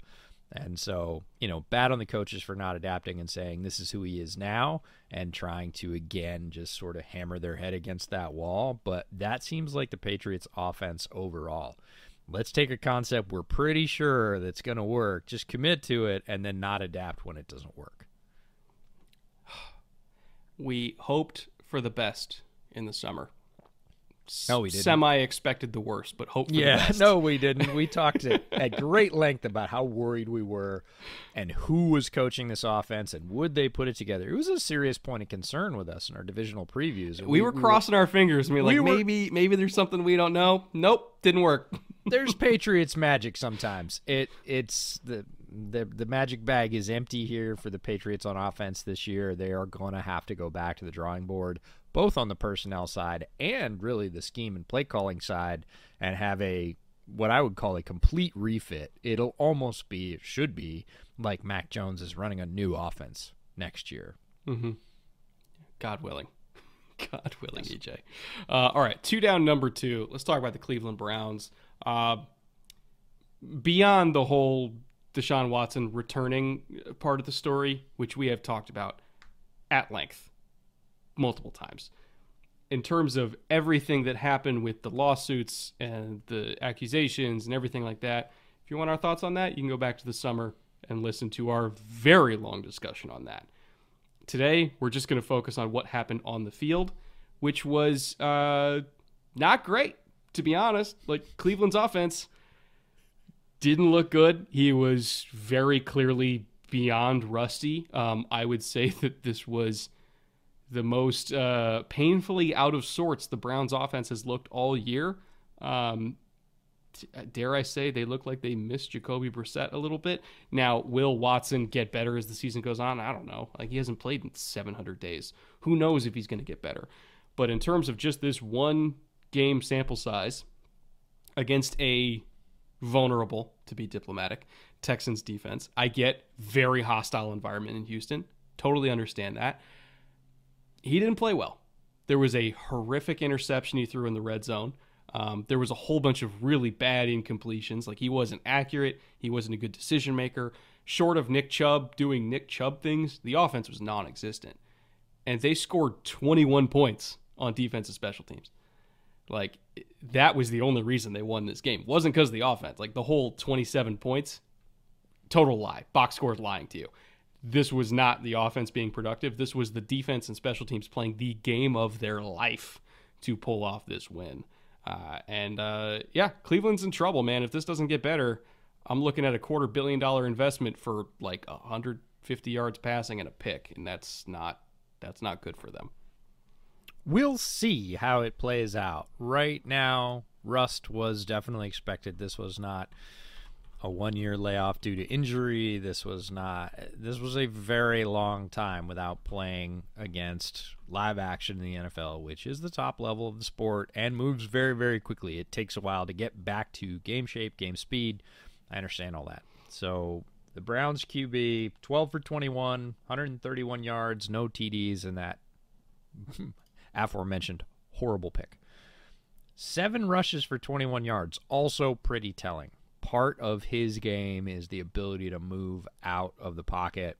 And so, you know, bad on the coaches for not adapting and saying this is who he is now and trying to again just sort of hammer their head against that wall. But that seems like the Patriots' offense overall let's take a concept we're pretty sure that's going to work, just commit to it, and then not adapt when it doesn't work. We hoped for the best in the summer. No, we didn't. semi expected the worst, but hope for the Yeah, no, we didn't. We talked at, at great length about how worried we were and who was coaching this offense and would they put it together. It was a serious point of concern with us in our divisional previews. and we, were crossing our fingers and we were we like, were- maybe maybe there's something we don't know. Nope, didn't work. There's Patriots magic sometimes. It it's the the the magic bag is empty here for the Patriots on offense this year. They are going to have to go back to the drawing board, both on the personnel side and really the scheme and play calling side, and have a what I would call a complete refit. It'll almost be, it should be, like Mac Jones is running a new offense next year. God willing. God willing, EJ. Uh, all right, two down, number two. Let's talk about the Cleveland Browns. Uh, beyond the whole Deshaun Watson returning part of the story, which we have talked about at length multiple times, in terms of everything that happened with the lawsuits and the accusations and everything like that, if you want our thoughts on that, you can go back to the summer and listen to our very long discussion on that. Today, we're just going to focus on what happened on the field, which was uh, not great, to be honest. Like Cleveland's offense didn't look good. He was very clearly beyond rusty. Um, I would say that this was the most uh, painfully out of sorts the Browns' offense has looked all year. Um, t- dare I say they look like they missed Jacoby Brissett a little bit. Now, will Watson get better as the season goes on? I don't know. Like he hasn't played in 700 days. Who knows if he's going to get better? But in terms of just this one game sample size against a vulnerable, to be diplomatic, Texans defense, I get very hostile environment in Houston. Totally understand that. He didn't play well. There was a horrific interception he threw in the red zone. Um, there was a whole bunch of really bad incompletions. Like he wasn't accurate. He wasn't a good decision maker. Short of Nick Chubb doing Nick Chubb things, the offense was non existent. And they scored 21 points on defensive special teams. Like that was the only reason they won this game. Wasn't because of the offense. Like the whole 27 points, total lie. Box score is lying to you. This was not the offense being productive. This was the defense and special teams playing the game of their life to pull off this win. Uh, and uh, yeah, Cleveland's in trouble, man. If this doesn't get better, I'm looking at a quarter billion dollar investment for like 150 yards passing and a pick, and that's not that's not good for them. We'll see how it plays out. Right now, rust was definitely expected. This was not a one year layoff due to injury. This was not this was a very long time without playing against live action in the NFL, which is the top level of the sport and moves very, very quickly. It takes a while to get back to game shape, game speed. I understand all that. So the Browns QB, 12 for 21, 131 yards, no TDs, in that aforementioned horrible pick. Seven rushes for 21 yards, also pretty telling. Part of his game is the ability to move out of the pocket.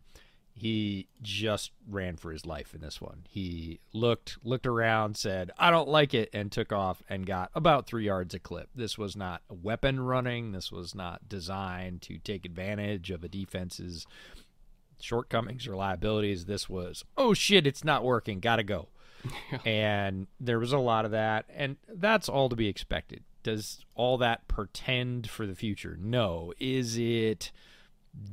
He just ran for his life in this one. He looked looked around, said, "I don't like it," and took off and got about three yards a clip. This was not weapon running. This was not designed to take advantage of a defense's shortcomings or liabilities. This was, "Oh shit, it's not working. Gotta go." and there was a lot of that, and that's all to be expected. Does all that portend for the future? No. Is it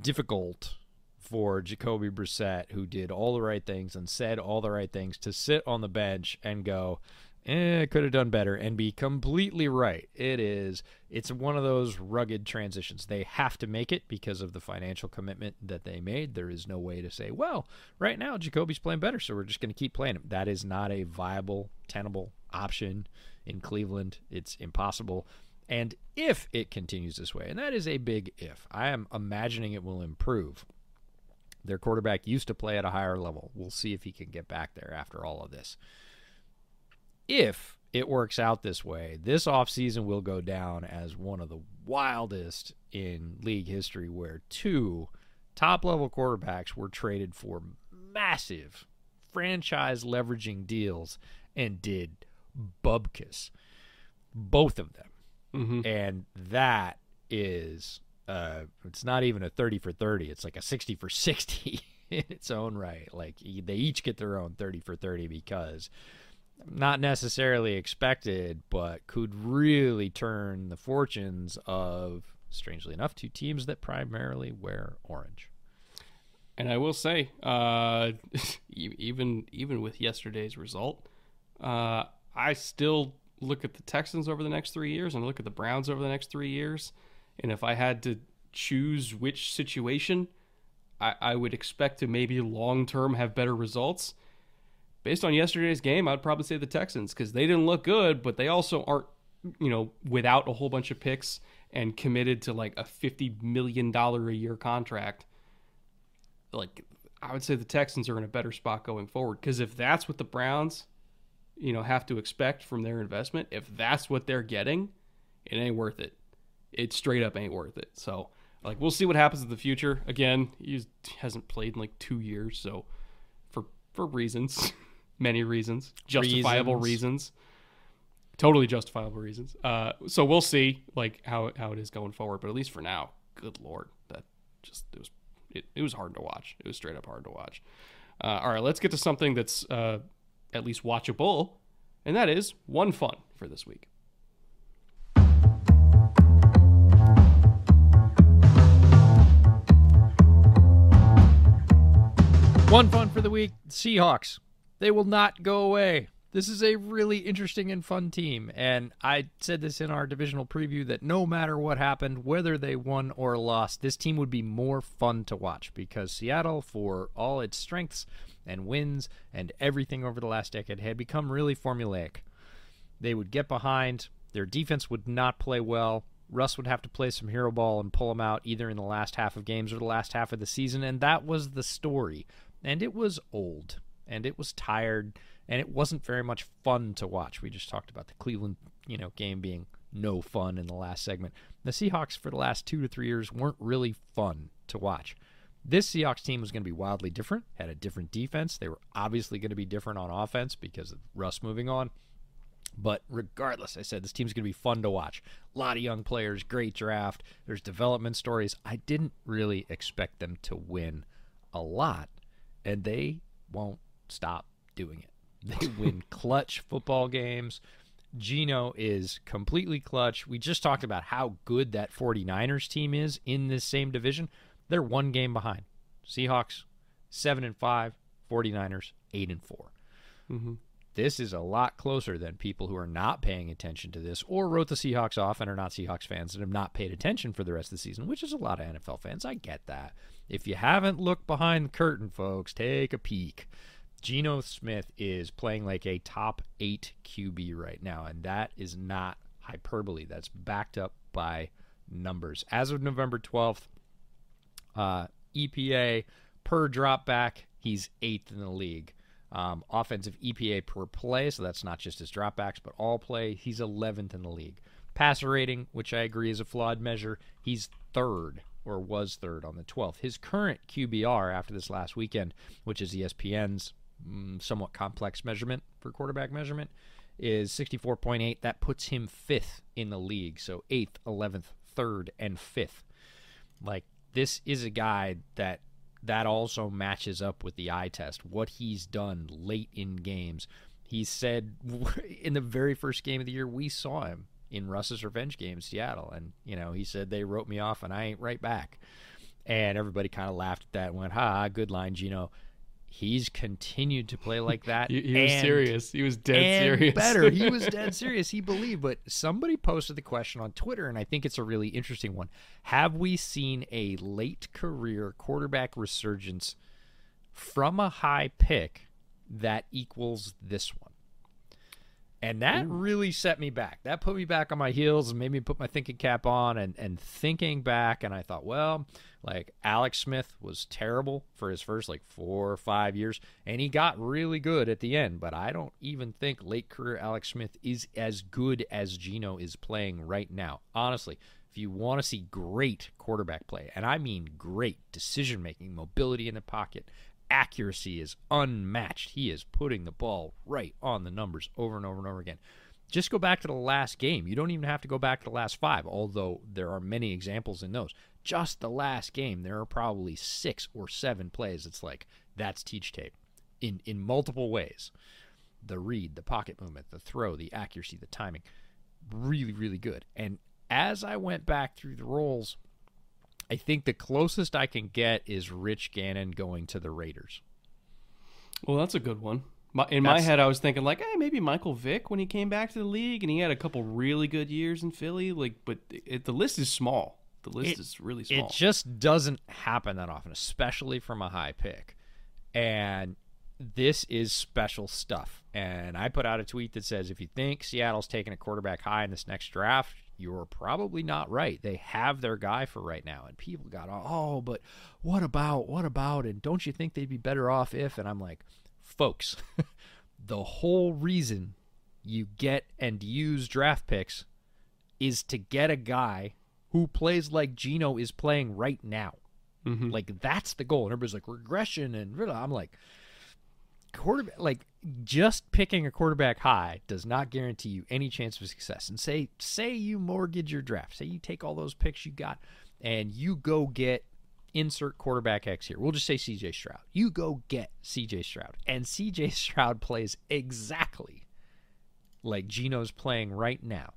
difficult for Jacoby Brissett, who did all the right things and said all the right things, to sit on the bench and go, eh, could have done better, and be completely right? It is. It's one of those rugged transitions. They have to make it because of the financial commitment that they made. There is no way to say, well, right now Jacoby's playing better, so we're just going to keep playing him. That is not a viable, tenable option in Cleveland. It's impossible. And if it continues this way, and that is a big if, I am imagining it will improve. Their quarterback used to play at a higher level. We'll see if he can get back there after all of this. If it works out this way, this offseason will go down as one of the wildest in league history where two top level quarterbacks were traded for massive franchise leveraging deals and did bubkiss. Both of them. Mm-hmm. And that is uh it's not even a 30 for 30 it's like a 60 for 60 in its own right like they each get their own 30 for 30 because not necessarily expected, but could really turn the fortunes of, strangely enough, two teams that primarily wear orange. And I will say, uh, even even with yesterday's result, uh, I still look at the Texans over the next three years and look at the Browns over the next three years. And if I had to choose which situation, I, I would expect to maybe long term have better results. Based on yesterday's game, I'd probably say the Texans because they didn't look good, but they also aren't, you know, without a whole bunch of picks and committed to like a fifty million dollar a year contract. Like I would say the Texans are in a better spot going forward because if that's what the Browns, you know, have to expect from their investment, if that's what they're getting, it ain't worth it. It straight up ain't worth it. So like we'll see what happens in the future. Again, he hasn't played in like two years, so for for reasons, many reasons, justifiable reasons, Reasons. totally justifiable reasons. Uh, so we'll see like how how it is going forward. But at least for now, good lord, that just it was it, it was hard to watch. It was straight up hard to watch. Uh, all right, let's get to something that's uh, at least watchable, and that is one fun for this week. One fun for the week Seahawks. They will not go away. This is a really interesting and fun team. And I said this in our divisional preview that no matter what happened, whether they won or lost, this team would be more fun to watch because Seattle, for all its strengths and wins and everything over the last decade, had become really formulaic. They would get behind, their defense would not play well. Russ would have to play some hero ball and pull them out either in the last half of games or the last half of the season. And that was the story. And it was old and it was tired and it wasn't very much fun to watch. We just talked about the Cleveland, you know, game being no fun in the last segment. The Seahawks for the last 2 to 3 years weren't really fun to watch. This Seahawks team was going to be wildly different, had a different defense. They were obviously going to be different on offense because of Russ moving on. But regardless, I said this team's going to be fun to watch. A lot of young players, great draft. There's development stories. I didn't really expect them to win a lot, and they won't stop doing it. They win clutch football games. Geno is completely clutch. We just talked about how good that 49ers team is in this same division. They're one game behind. Seahawks 7 and 5, 49ers 8 and 4. Mm-hmm. This is a lot closer than people who are not paying attention to this or wrote the Seahawks off and are not Seahawks fans and have not paid attention for the rest of the season, which is a lot of NFL fans. I get that. If you haven't looked behind the curtain, folks, take a peek. Geno Smith is playing like a top eight QB right now, and that is not hyperbole. That's backed up by numbers. As of November 12th, uh, EPA per drop back, he's eighth in the league. Um, offensive EPA per play, so that's not just his dropbacks, but all play, he's 11th in the league. Passer rating, which I agree is a flawed measure, he's third or was third on the 12th. His current QBR after this last weekend, which is ESPN's Mm, somewhat complex measurement for quarterback measurement, is 64.8. That puts him fifth in the league. So eighth, 11th, third, and fifth. Like, this is a guy that that also matches up with the eye test. What he's done late in games. He said in the very first game of the year, we saw him in Russ's revenge game Seattle. And, you know, he said they wrote me off and I ain't right back. And everybody kind of laughed at that and went, ha, good line, Geno. He's continued to play like that. He, he was serious. He was dead and serious. better. He was dead serious. He believed. But somebody posted the question on Twitter, and I think it's a really interesting one. Have we seen a late career quarterback resurgence from a high pick that equals this one? And that really set me back. That put me back on my heels and made me put my thinking cap on and, and thinking back. And I thought, well, like Alex Smith was terrible for his first like four or five years, and he got really good at the end. But I don't even think late career Alex Smith is as good as Geno is playing right now. Honestly, if you want to see great quarterback play, and I mean great decision making, mobility in the pocket, accuracy is unmatched. He is putting the ball right on the numbers over and over and over again. Just go back to the last game. You don't even have to go back to the last five, although there are many examples in those. Just the last game, there are probably six or seven plays. It's like that's teach tape in in multiple ways. the read, the pocket movement, the throw, the accuracy, the timing. Really, really good. And as I went back through the roles, I think the closest I can get is Rich Gannon going to the Raiders. Well, that's a good one. In my That's- head, I was thinking like, hey, maybe Michael Vick when he came back to the league, and he had a couple really good years in Philly. Like, but it, the list is small. The list It- is really small. It just doesn't happen that often, especially from a high pick. And this is special stuff. And I put out a tweet that says if you think Seattle's taking a quarterback high in this next draft, you're probably not right. They have their guy for right now. And people got, oh, but what about, what about? And don't you think they'd be better off if? And I'm like, folks, the whole reason you get and use draft picks is to get a guy who plays like Geno is playing right now. Mhm. Like that's the goal. And everybody's like regression and. I'm like quarterback like just picking a quarterback high does not guarantee you any chance of success. And say say you mortgage your draft. Say you take all those picks you got and you go get insert quarterback X here. We'll just say CJ Stroud. You go get CJ Stroud. And CJ Stroud plays exactly like Geno's playing right now.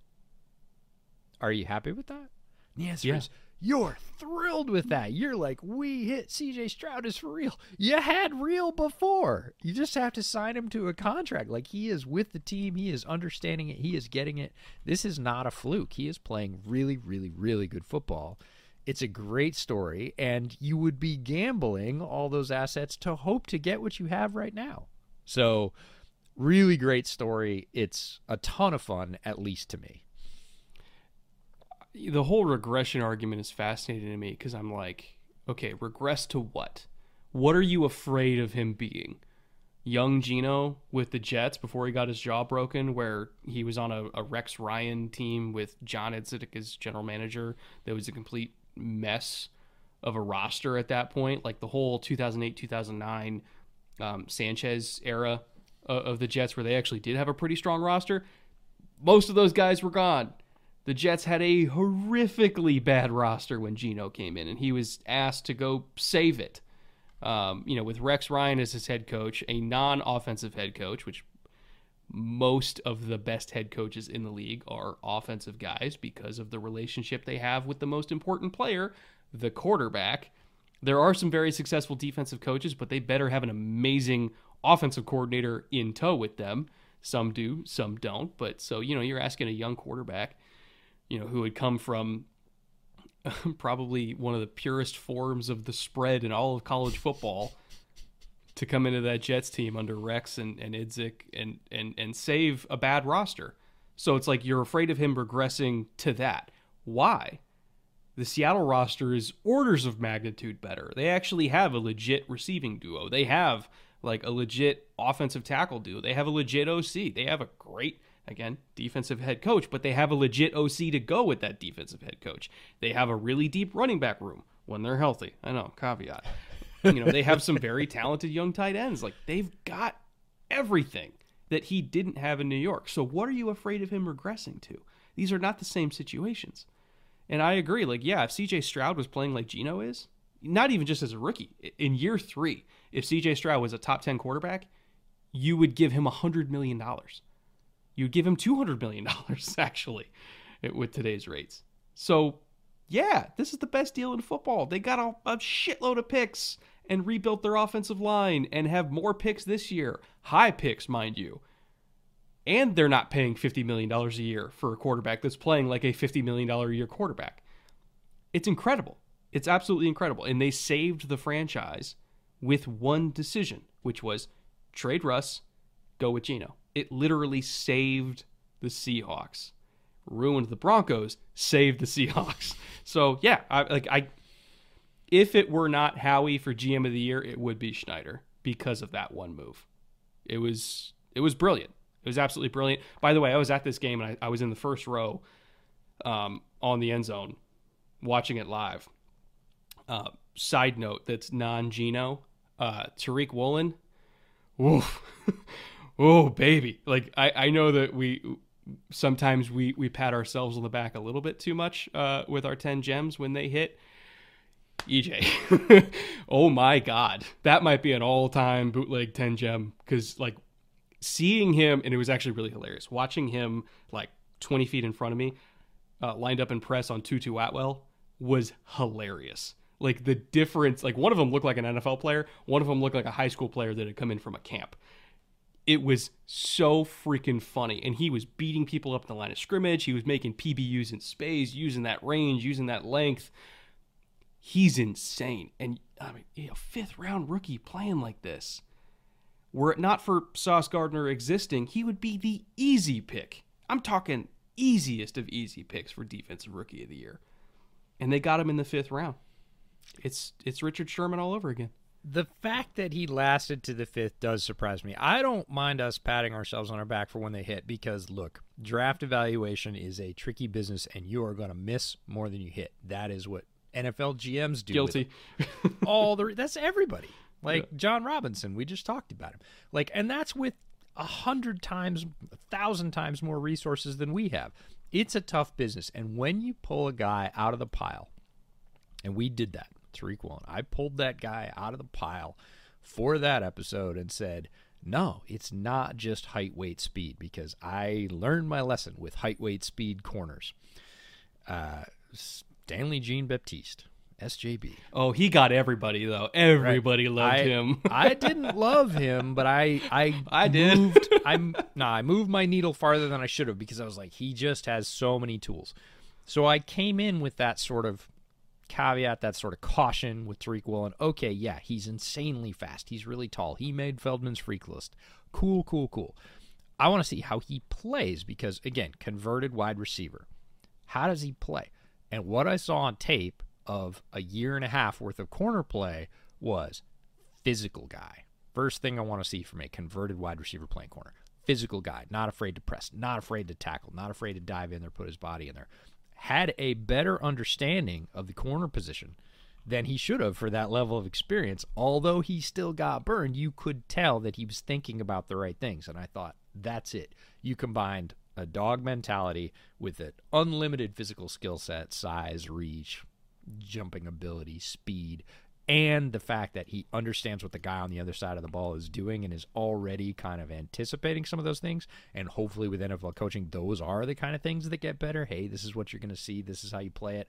Are you happy with that? The answer Yeah. is you're thrilled with that. You're like, we hit CJ Stroud is for real. You had real before. You just have to sign him to a contract. Like he is with the team. He is understanding it. He is getting it. This is not a fluke. He is playing really, really, really good football. It's a great story, and you would be gambling all those assets to hope to get what you have right now. So, really great story. It's a ton of fun, at least to me. The whole regression argument is fascinating to me because I'm like, okay, regress to what? What are you afraid of him being? Young Geno with the Jets before he got his jaw broken, where he was on a, a Rex Ryan team with John Idzik as general manager. That was a complete mess of a roster at that point. Like the whole 2008 2009 um, Sanchez era of, of the Jets, where they actually did have a pretty strong roster. Most of those guys were gone. The Jets had a horrifically bad roster when Geno came in, and he was asked to go save it. Um, you know, with Rex Ryan as his head coach, a non-offensive head coach, which most of the best head coaches in the league are offensive guys because of the relationship they have with the most important player, the quarterback. There are some very successful defensive coaches, but they better have an amazing offensive coordinator in tow with them. Some do, some don't. But so, you know, you're asking a young quarterback, you know, who had come from probably one of the purest forms of the spread in all of college football to come into that Jets team under Rex and, and Idzik and, and, and save a bad roster. So it's like you're afraid of him regressing to that. Why? The Seattle roster is orders of magnitude better. They actually have a legit receiving duo. They have like a legit offensive tackle duo. They have a legit OC. They have a great again, defensive head coach, but they have a legit OC to go with that defensive head coach. They have a really deep running back room when they're healthy. I know, caveat. you know, they have some very talented young tight ends. Like they've got everything that he didn't have in New York. So what are you afraid of him regressing to? These are not the same situations. And I agree. Like, yeah, if CJ Stroud was playing like Geno is, not even just as a rookie, in year three, if CJ Stroud was a top 10 quarterback, you would give him $100 million. You'd give him $200 million, actually, with today's rates. So, yeah, this is the best deal in football. They got a, a shitload of picks and rebuilt their offensive line and have more picks this year. High picks, mind you. And they're not paying $50 million a year for a quarterback that's playing like a $50 million a year quarterback. It's incredible. It's absolutely incredible. And they saved the franchise with one decision, which was trade Russ, go with Geno. It literally saved the Seahawks. Ruined the Broncos, saved the Seahawks. So yeah, I like I if it were not Howie for GM of the year, it would be Schneider because of that one move. It was it was brilliant. It was absolutely brilliant. By the way, I was at this game and I, I was in the first row um, on the end zone watching it live. Uh, side note that's non Geno. Uh, Tariq Woolen. oh, baby. Like, I, I know that we sometimes we, we pat ourselves on the back a little bit too much uh, with our 10 gems when they hit. EJ. oh my God. That might be an all time bootleg 10 gem because, like, seeing him, and it was actually really hilarious. Watching him like 20 feet in front of me, uh, lined up in press on Tutu Atwell, was hilarious. Like the difference, like one of them looked like an NFL player, one of them looked like a high school player that had come in from a camp. It was so freaking funny. And he was beating people up in the line of scrimmage. He was making PBUs in space, using that range, using that length. He's insane. And I mean, know, fifth round rookie playing like this. Were it not for Sauce Gardner existing, he would be the easy pick. I'm talking easiest of easy picks for defensive rookie of the year. And they got him in the fifth round. It's it's Richard Sherman all over again. The fact that he lasted to the fifth does surprise me. I don't mind us patting ourselves on our back for when they hit because look, draft evaluation is a tricky business and you are going to miss more than you hit. That is what NFL GMs do. Guilty. all the that's everybody. Like Jon Robinson, we just talked about him. Like, and that's with a hundred times, a thousand times more resources than we have. It's a tough business, and when you pull a guy out of the pile, and we did that, Tariq Woolen, I pulled that guy out of the pile for that episode and said, no, it's not just height, weight, speed, because I learned my lesson with height, weight, speed corners. Uh, Stanley Jean Baptiste, SJB. Oh, he got everybody though. Everybody loved I, him. I didn't love him, but I I I did. moved I'm nah, I moved my needle farther than I should have because I was like, he just has so many tools. So I came in with that sort of caveat, that sort of caution with Tariq Woolen. Okay, yeah, he's insanely fast. He's really tall. He made Feldman's freak list. Cool, cool, cool. I want to see how he plays because again, converted wide receiver. How does he play? And what I saw on tape of a year and a half worth of corner play was physical guy. First thing I want to see from a converted wide receiver playing corner. Physical guy, not afraid to press, not afraid to tackle, not afraid to dive in there, put his body in there. Had a better understanding of the corner position than he should have for that level of experience. Although he still got burned, you could tell that he was thinking about the right things. And I thought, that's it. You combined a dog mentality with an unlimited physical skill set, size, reach, jumping ability, speed, and the fact that he understands what the guy on the other side of the ball is doing and is already kind of anticipating some of those things. And hopefully, with NFL coaching, those are the kind of things that get better. Hey, this is what you're going to see. This is how you play it.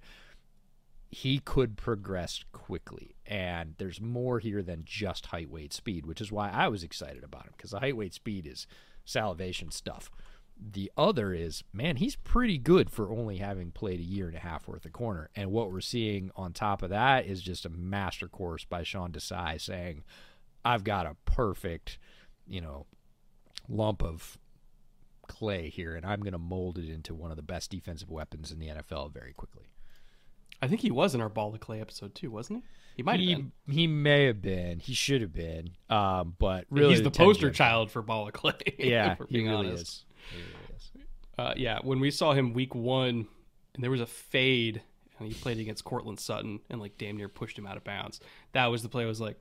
He could progress quickly. And there's more here than just height, weight, speed, which is why I was excited about him because the height, weight, speed is salivation stuff. The other is, man, he's pretty good for only having played a year and a half worth of corner. And what we're seeing on top of that is just a master course by Sean Desai saying, I've got a perfect, you know, lump of clay here, and I'm going to mold it into one of the best defensive weapons in the NFL very quickly. I think he was in our Ball of Clay episode too, wasn't he? He might have He, been. he may have been. He should have been. Um, but really, He's the poster child for Ball of Clay. Yeah, he being really honest. is. Uh, yeah, when we saw him week one, and there was a fade, and he played against Courtland Sutton, and like damn near pushed him out of bounds. That was the play. I was like,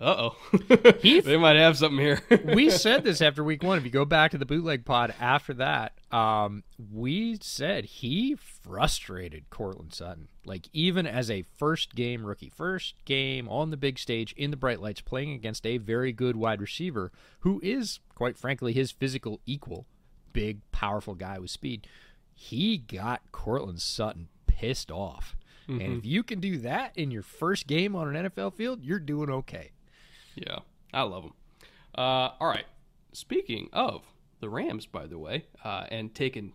uh oh, they might have something here. we said this after week one. If you go back to the bootleg pod after that, um, we said he frustrated Courtland Sutton. Like even as a first game rookie, first game on the big stage in the bright lights, playing against a very good wide receiver who is, quite frankly, his physical equal, big, powerful guy with speed. He got Courtland Sutton pissed off. And if you can do that in your first game on an NFL field, you're doing okay. Yeah, I love him. Uh, all right. Speaking of the Rams, by the way, uh, and taking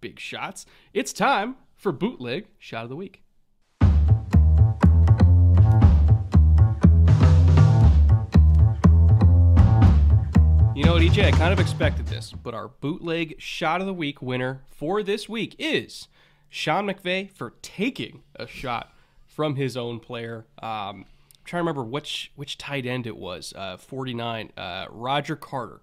big shots, it's time for bootleg shot of the week. You know what, EJ? I kind of expected this, but our bootleg shot of the week winner for this week is Sean McVay for taking a shot from his own player. Um, I'm trying to remember which which tight end it was. Uh, 49, uh, Roger Carter,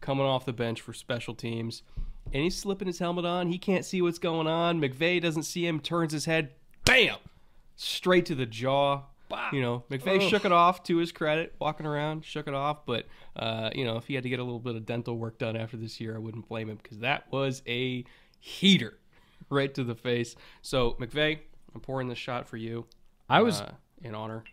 coming off the bench for special teams, and he's slipping his helmet on. He can't see what's going on. McVay doesn't see him. Turns his head, bam, straight to the jaw. You know, McVay shook it off to his credit, walking around, shook it off. But, uh, you know, if he had to get a little bit of dental work done after this year, I wouldn't blame him because that was a heater right to the face. So, McVay, I'm pouring this shot for you I was uh, in honor.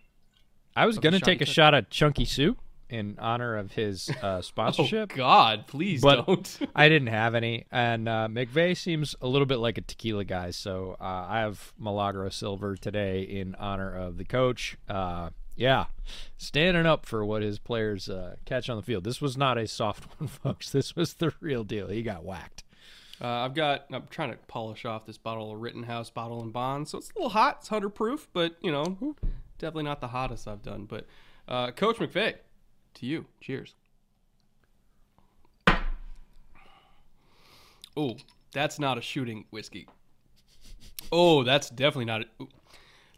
I was gonna take a shot at Chunky Soup, in honor of his uh, Oh sponsorship. God, please But- don't. I didn't have any, and uh, McVay seems a little bit like a tequila guy, so uh, I have Milagro Silver today in honor of the coach. Uh, yeah, standing up for what his players uh, catch on the field. This was not a soft one, folks. This was the real deal. He got whacked. Uh, I've got. I'm trying to polish off this bottle of Rittenhouse bottle and bond, so it's a little hot. It's hundred proof, but you know, definitely not the hottest I've done. But uh, Coach McVay, to you, cheers. Oh, that's not a shooting whiskey. Oh, that's definitely not. A, ooh.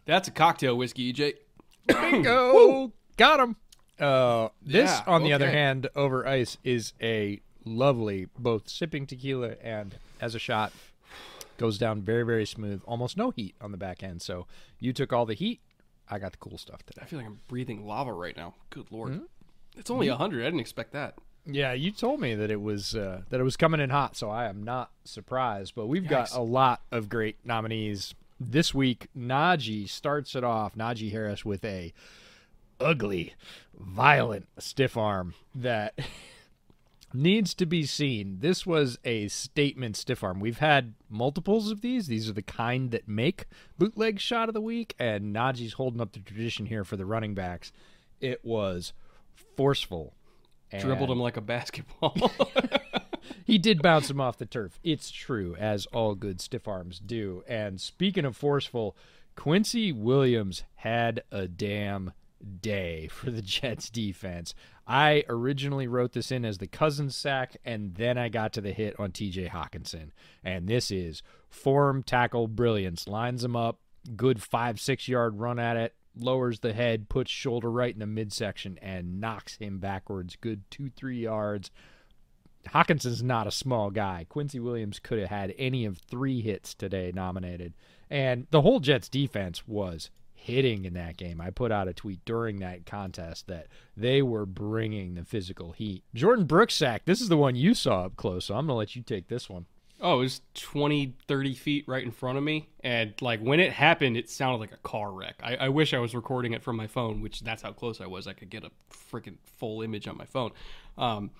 that's a cocktail whiskey, EJ. Bingo! Got him. Uh, this, Yeah, on the other hand, over ice is a lovely both sipping tequila and as a shot goes down very very smooth. Almost no heat on the back end. So you took all the heat. I got the cool stuff today. I feel like I'm breathing lava right now. Good lord. It's only a hundred. I didn't expect that. Yeah, you told me that it was uh, that it was coming in hot, so I am not surprised. But we've got a lot of great nominees this week. Najee starts it off. Najee Harris with a ugly, violent stiff arm that needs to be seen. This was a statement stiff arm. We've had multiples of these. These are the kind that make bootleg shot of the week, and Najee's holding up the tradition here for the running backs. It was forceful. Dribbled him like a basketball. He did bounce him off the turf. It's true, as all good stiff arms do. And speaking of forceful, Quincy Williams had a damn day for the Jets defense. I originally wrote this in as the cousin sack, and then I got to the hit on TJ Hockenson. And this is form tackle brilliance. Lines him up, good five, six yard run at it, lowers the head, puts shoulder right in the midsection, and knocks him backwards. Good two, three yards. Hockenson's not a small guy. Quincy Williams could have had any of three hits today nominated. And the whole Jets defense was hitting in that game. I put out a tweet during that contest that they were bringing the physical heat. Jordyn Brooks sack, this is the one you saw up close, so I'm going to let you take this one. Oh, it was 20, 30 feet right in front of me. And like when it happened, it sounded like a car wreck. I, I wish I was recording it from my phone, which that's how close I was. I could get a freaking full image on my phone. Um,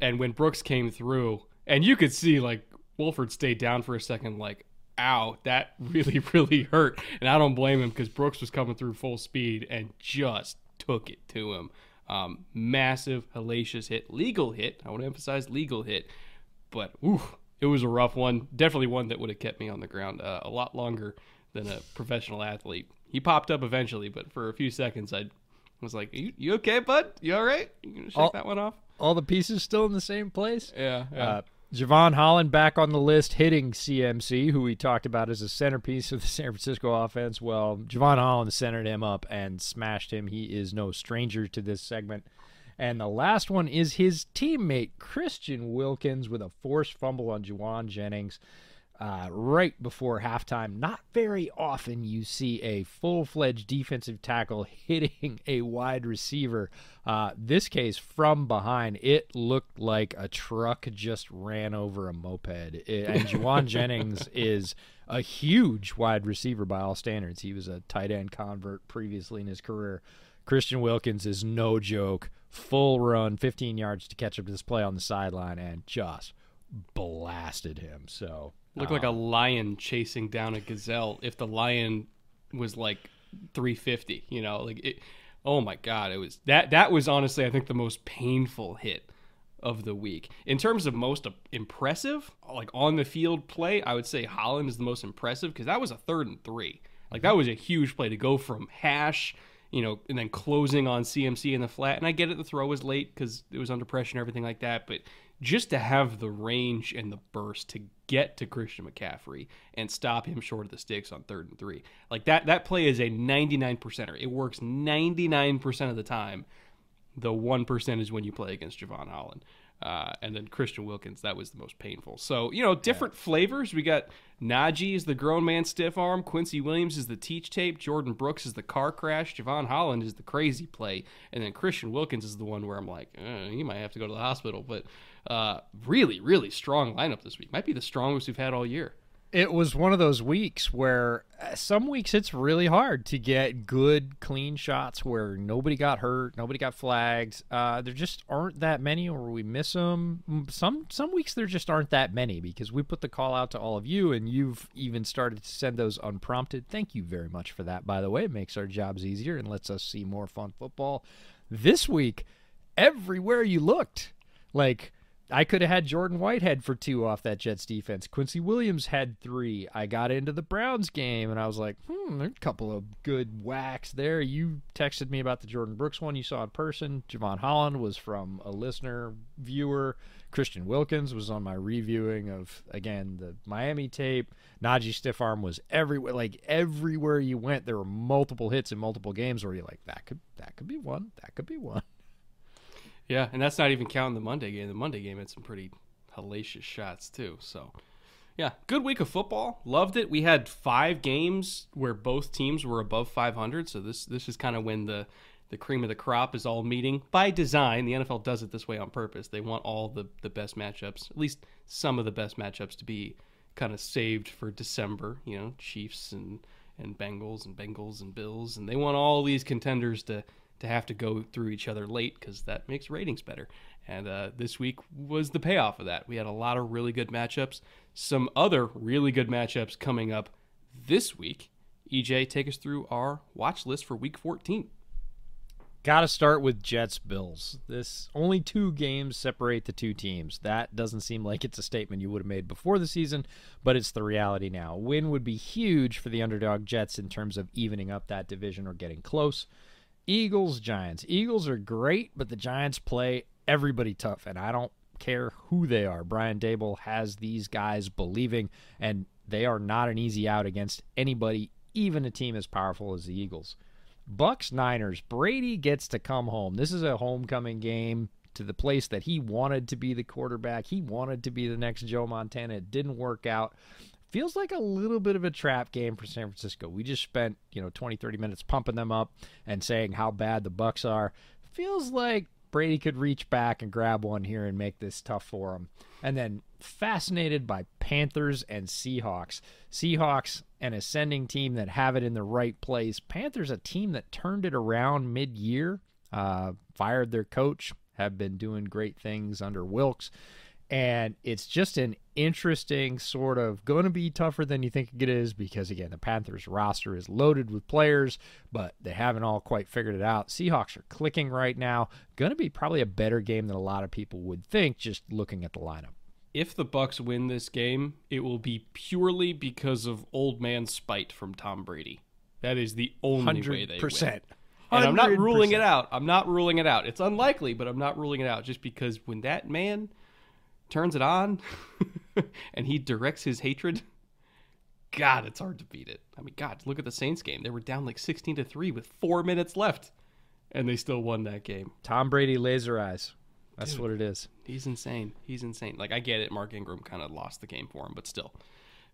and when Brooks came through, and you could see like Wolford stayed down for a second, like, ow, that really, really hurt. And I don't blame him because Brooks was coming through full speed and just took it to him. Um, massive, hellacious hit, legal hit. I want to emphasize legal hit, but oof, it was a rough one. Definitely one that would have kept me on the ground uh, a lot longer than a professional athlete. He popped up eventually, but for a few seconds, I was like, "You, you okay, bud? You all right? You gonna shake All- that one off?" All the pieces still in the same place? Yeah, yeah. Uh, Jevon Holland back on the list, hitting CMC, who we talked about as a centerpiece of the San Francisco offense. Well, Jevon Holland centered him up and smashed him. He is no stranger to this segment. And the last one is his teammate, Christian Wilkins, with a forced fumble on Jauan Jennings uh, right before halftime. Not very often you see a full fledged defensive tackle hitting a wide receiver. Uh, this case, from behind, it looked like a truck just ran over a moped. It- and Jauan Jennings is a huge wide receiver by all standards. He was a tight end convert previously in his career. Christian Wilkins is no joke. Full run, 15 yards to catch up to this play on the sideline, and just blasted him. So Looked like a um, lion chasing down a gazelle. If the lion was like 350, you know, like it. Oh my god, it was that. That was honestly, I think, the most painful hit of the week in terms of most impressive, like on the field play. I would say Holland is the most impressive because that was a third and three. Like that was a huge play to go from hash, you know, and then closing on CMC in the flat. And I get it, the throw was late because it was under pressure and everything like that, but just to have the range and the burst to get to Christian McCaffrey and stop him short of the sticks on third and three. Like that that play is a 99 percenter. It works 99% of the time. The 1% is when you play against Jevon Holland. Uh, and then Christian Wilkins, that was the most painful. So, you know, different flavors. We got Najee is the grown man stiff arm. Quincy Williams is the teach tape. Jordyn Brooks is the car crash. Jevon Holland is the crazy play. And then Christian Wilkins is the one where I'm like, uh, he might have to go to the hospital. But uh, really, really strong lineup this week. Might be the strongest we've had all year. It was one of those weeks where uh, some weeks it's really hard to get good clean shots where nobody got hurt nobody got flagged. Uh, there just aren't that many or we miss them some some weeks there just aren't that many because we put the call out to all of you and you've even started to send those unprompted. Thank you very much for that by the way. It makes our jobs easier and lets us see more fun football. This week everywhere you looked like I could have had Jordan Whitehead for two off that Jets defense. Quincy Williams had three. I got into the Browns game and I was like, hmm, there's a couple of good whacks there. You texted me about the Jordyn Brooks one you saw in person. Jevon Holland was from a listener viewer. Christian Wilkins was on my reviewing of again the Miami tape. Najee Stiffarm was everywhere. Like everywhere you went, there were multiple hits in multiple games where you're like, that could that could be one. That could be one. Yeah, and that's not even counting the Monday game. The Monday game had some pretty hellacious shots too. So, yeah, good week of football. Loved it. We had five games where both teams were above 500. So this this is kind of when the the cream of the crop is all meeting by design. The NFL does it this way on purpose. They want all the the best matchups, at least some of the best matchups, to be kind of saved for December. You know, Chiefs and and Bengals and Bengals and Bills, and they want all these contenders to to have to go through each other late because that makes ratings better. And uh, this week was the payoff of that. We had a lot of really good matchups, some other really good matchups coming up this week. EJ, take us through our watch list for week 14. Got to start with Jets Bills. This only two games separate the two teams. That doesn't seem like it's a statement you would have made before the season, but it's the reality now. win would be huge for the underdog Jets in terms of evening up that division or getting close. Eagles, Giants. Eagles are great, but the Giants play everybody tough, and I don't care who they are. Brian Daboll has these guys believing, and they are not an easy out against anybody, even a team as powerful as the Eagles. Bucs Niners. Brady gets to come home. This is a homecoming game to the place that he wanted to be the quarterback. He wanted to be the next Joe Montana. It didn't work out feels like a little bit of a trap game for San Francisco. We just spent, you know, 20 30 minutes pumping them up and saying how bad the Bucs are. Feels like Brady could reach back and grab one here and make this tough for him. And then fascinated by Panthers and Seahawks. Seahawks an ascending team that have it in the right place. Panthers a team that turned it around mid-year, uh, fired their coach, have been doing great things under Wilks and it's just an interesting sort of going to be tougher than you think it is because again the Panthers roster is loaded with players but they haven't all quite figured it out. Seahawks are clicking right now. Going to be probably a better game than a lot of people would think just looking at the lineup. If the Bucs win this game, it will be purely because of old man spite from Tom Brady. That is the only 100%. way they win. And I'm not ruling it out. I'm not ruling it out. It's unlikely, but I'm not ruling it out just because when that man turns it on and he directs his hatred, God, it's hard to beat it. I mean, God, look at the Saints game. They were down like 16 to 3 with 4 minutes left and they still won that game. Tom Brady laser eyes. That's Dude, what it is. He's insane. He's insane. Like I get it Mark Ingram kind of lost the game for him, but still.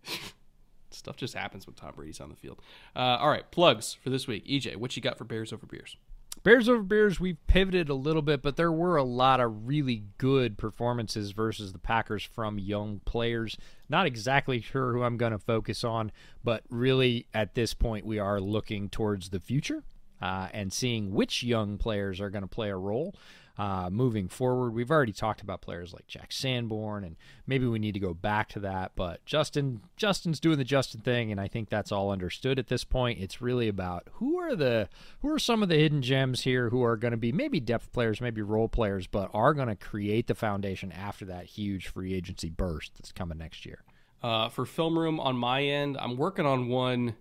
Stuff just happens when Tom Brady's on the field. Uh, all right, plugs for this week. EJ, what you got for Bears over Beers? Bears over Bears, we've pivoted a little bit, but there were a lot of really good performances versus the Packers from young players. Not exactly sure who I'm going to focus on, but really at this point, we are looking towards the future uh, and seeing which young players are going to play a role uh, moving forward. We've already talked about players like Jack Sanborn, and maybe we need to go back to that. But Justin, Justin's doing the Justin thing, and I think that's all understood at this point. It's really about who are the who are some of the hidden gems here who are going to be maybe depth players, maybe role players, but are going to create the foundation after that huge free agency burst that's coming next year. Uh, for film room on my end, I'm working on one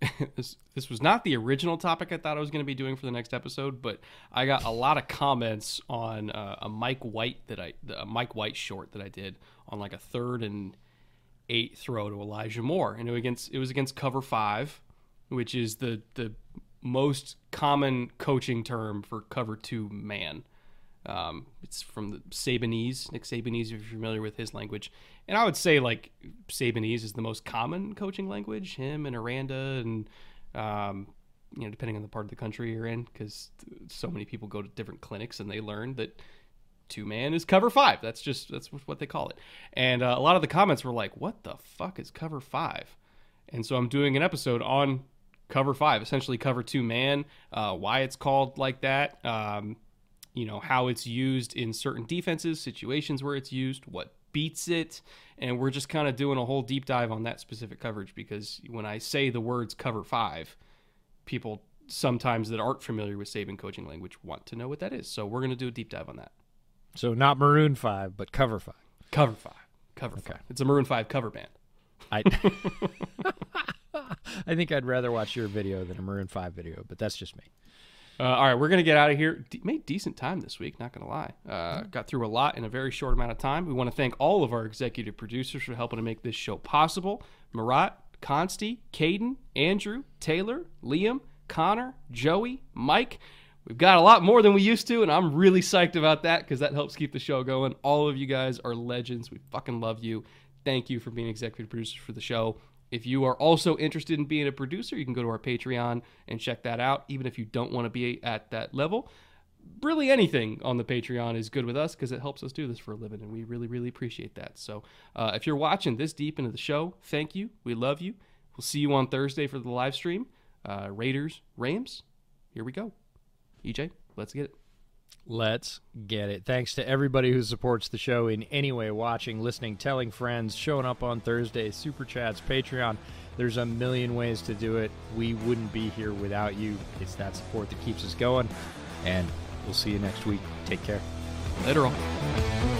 this this was not the original topic I thought I was going to be doing for the next episode, but I got a lot of comments on uh, a Mike White that I a Mike White short that I did on like a third and eight throw to Elijah Moore, and it was against it was against cover five, which is the the most common coaching term for cover two man. Um, it's from the Sabanese, Nick Sabanese, if you're familiar with his language. And I would say like Sabanese is the most common coaching language. Him and Aranda, and um, you know, depending on the part of the country you're in, because so many people go to different clinics and they learn that two man is cover five. That's just that's what they call it. And uh, a lot of the comments were like, "What the fuck is cover five? And so I'm doing an episode on cover five, essentially cover two man, uh, why it's called like that, um, you know, how it's used in certain defenses, situations where it's used, what beats it, and we're just kind of doing a whole deep dive on that specific coverage because when I say the words cover five, people sometimes that aren't familiar with Saban coaching language want to know what that is. So we're going to do a deep dive on that. So not Maroon Five, but Cover Five. Cover five, cover five. It's a Maroon Five cover band. I I think I'd rather watch your video than a Maroon Five video, but that's just me. Uh, all right, we're gonna get out of here. D- made decent time this week, not gonna lie. Uh, got through a lot in a very short amount of time. We want to thank all of our executive producers for helping to make this show possible: Marat, Consti, Caden, Andrew, Taylor, Liam, Connor, Joey, Mike. We've got a lot more than we used to, and I'm really psyched about that because that helps keep the show going. All of you guys are legends. We fucking love you. Thank you for being executive producers for the show. If you are also interested in being a producer, you can go to our Patreon and check that out, even if you don't want to be at that level. Really, anything on the Patreon is good with us because it helps us do this for a living, and we really, really appreciate that. So, uh, if you're watching this deep into the show, thank you. We love you. We'll see you on Thursday for the live stream. Uh, Raiders, Rams. Here we go. EJ, let's get it. Let's get it. Thanks to everybody who supports the show in any way watching, listening, telling friends, showing up on Thursdays, super chats, Patreon. There's a million ways to do it. We wouldn't be here without you. It's that support that keeps us going. And we'll see you next week. Take care. Later on.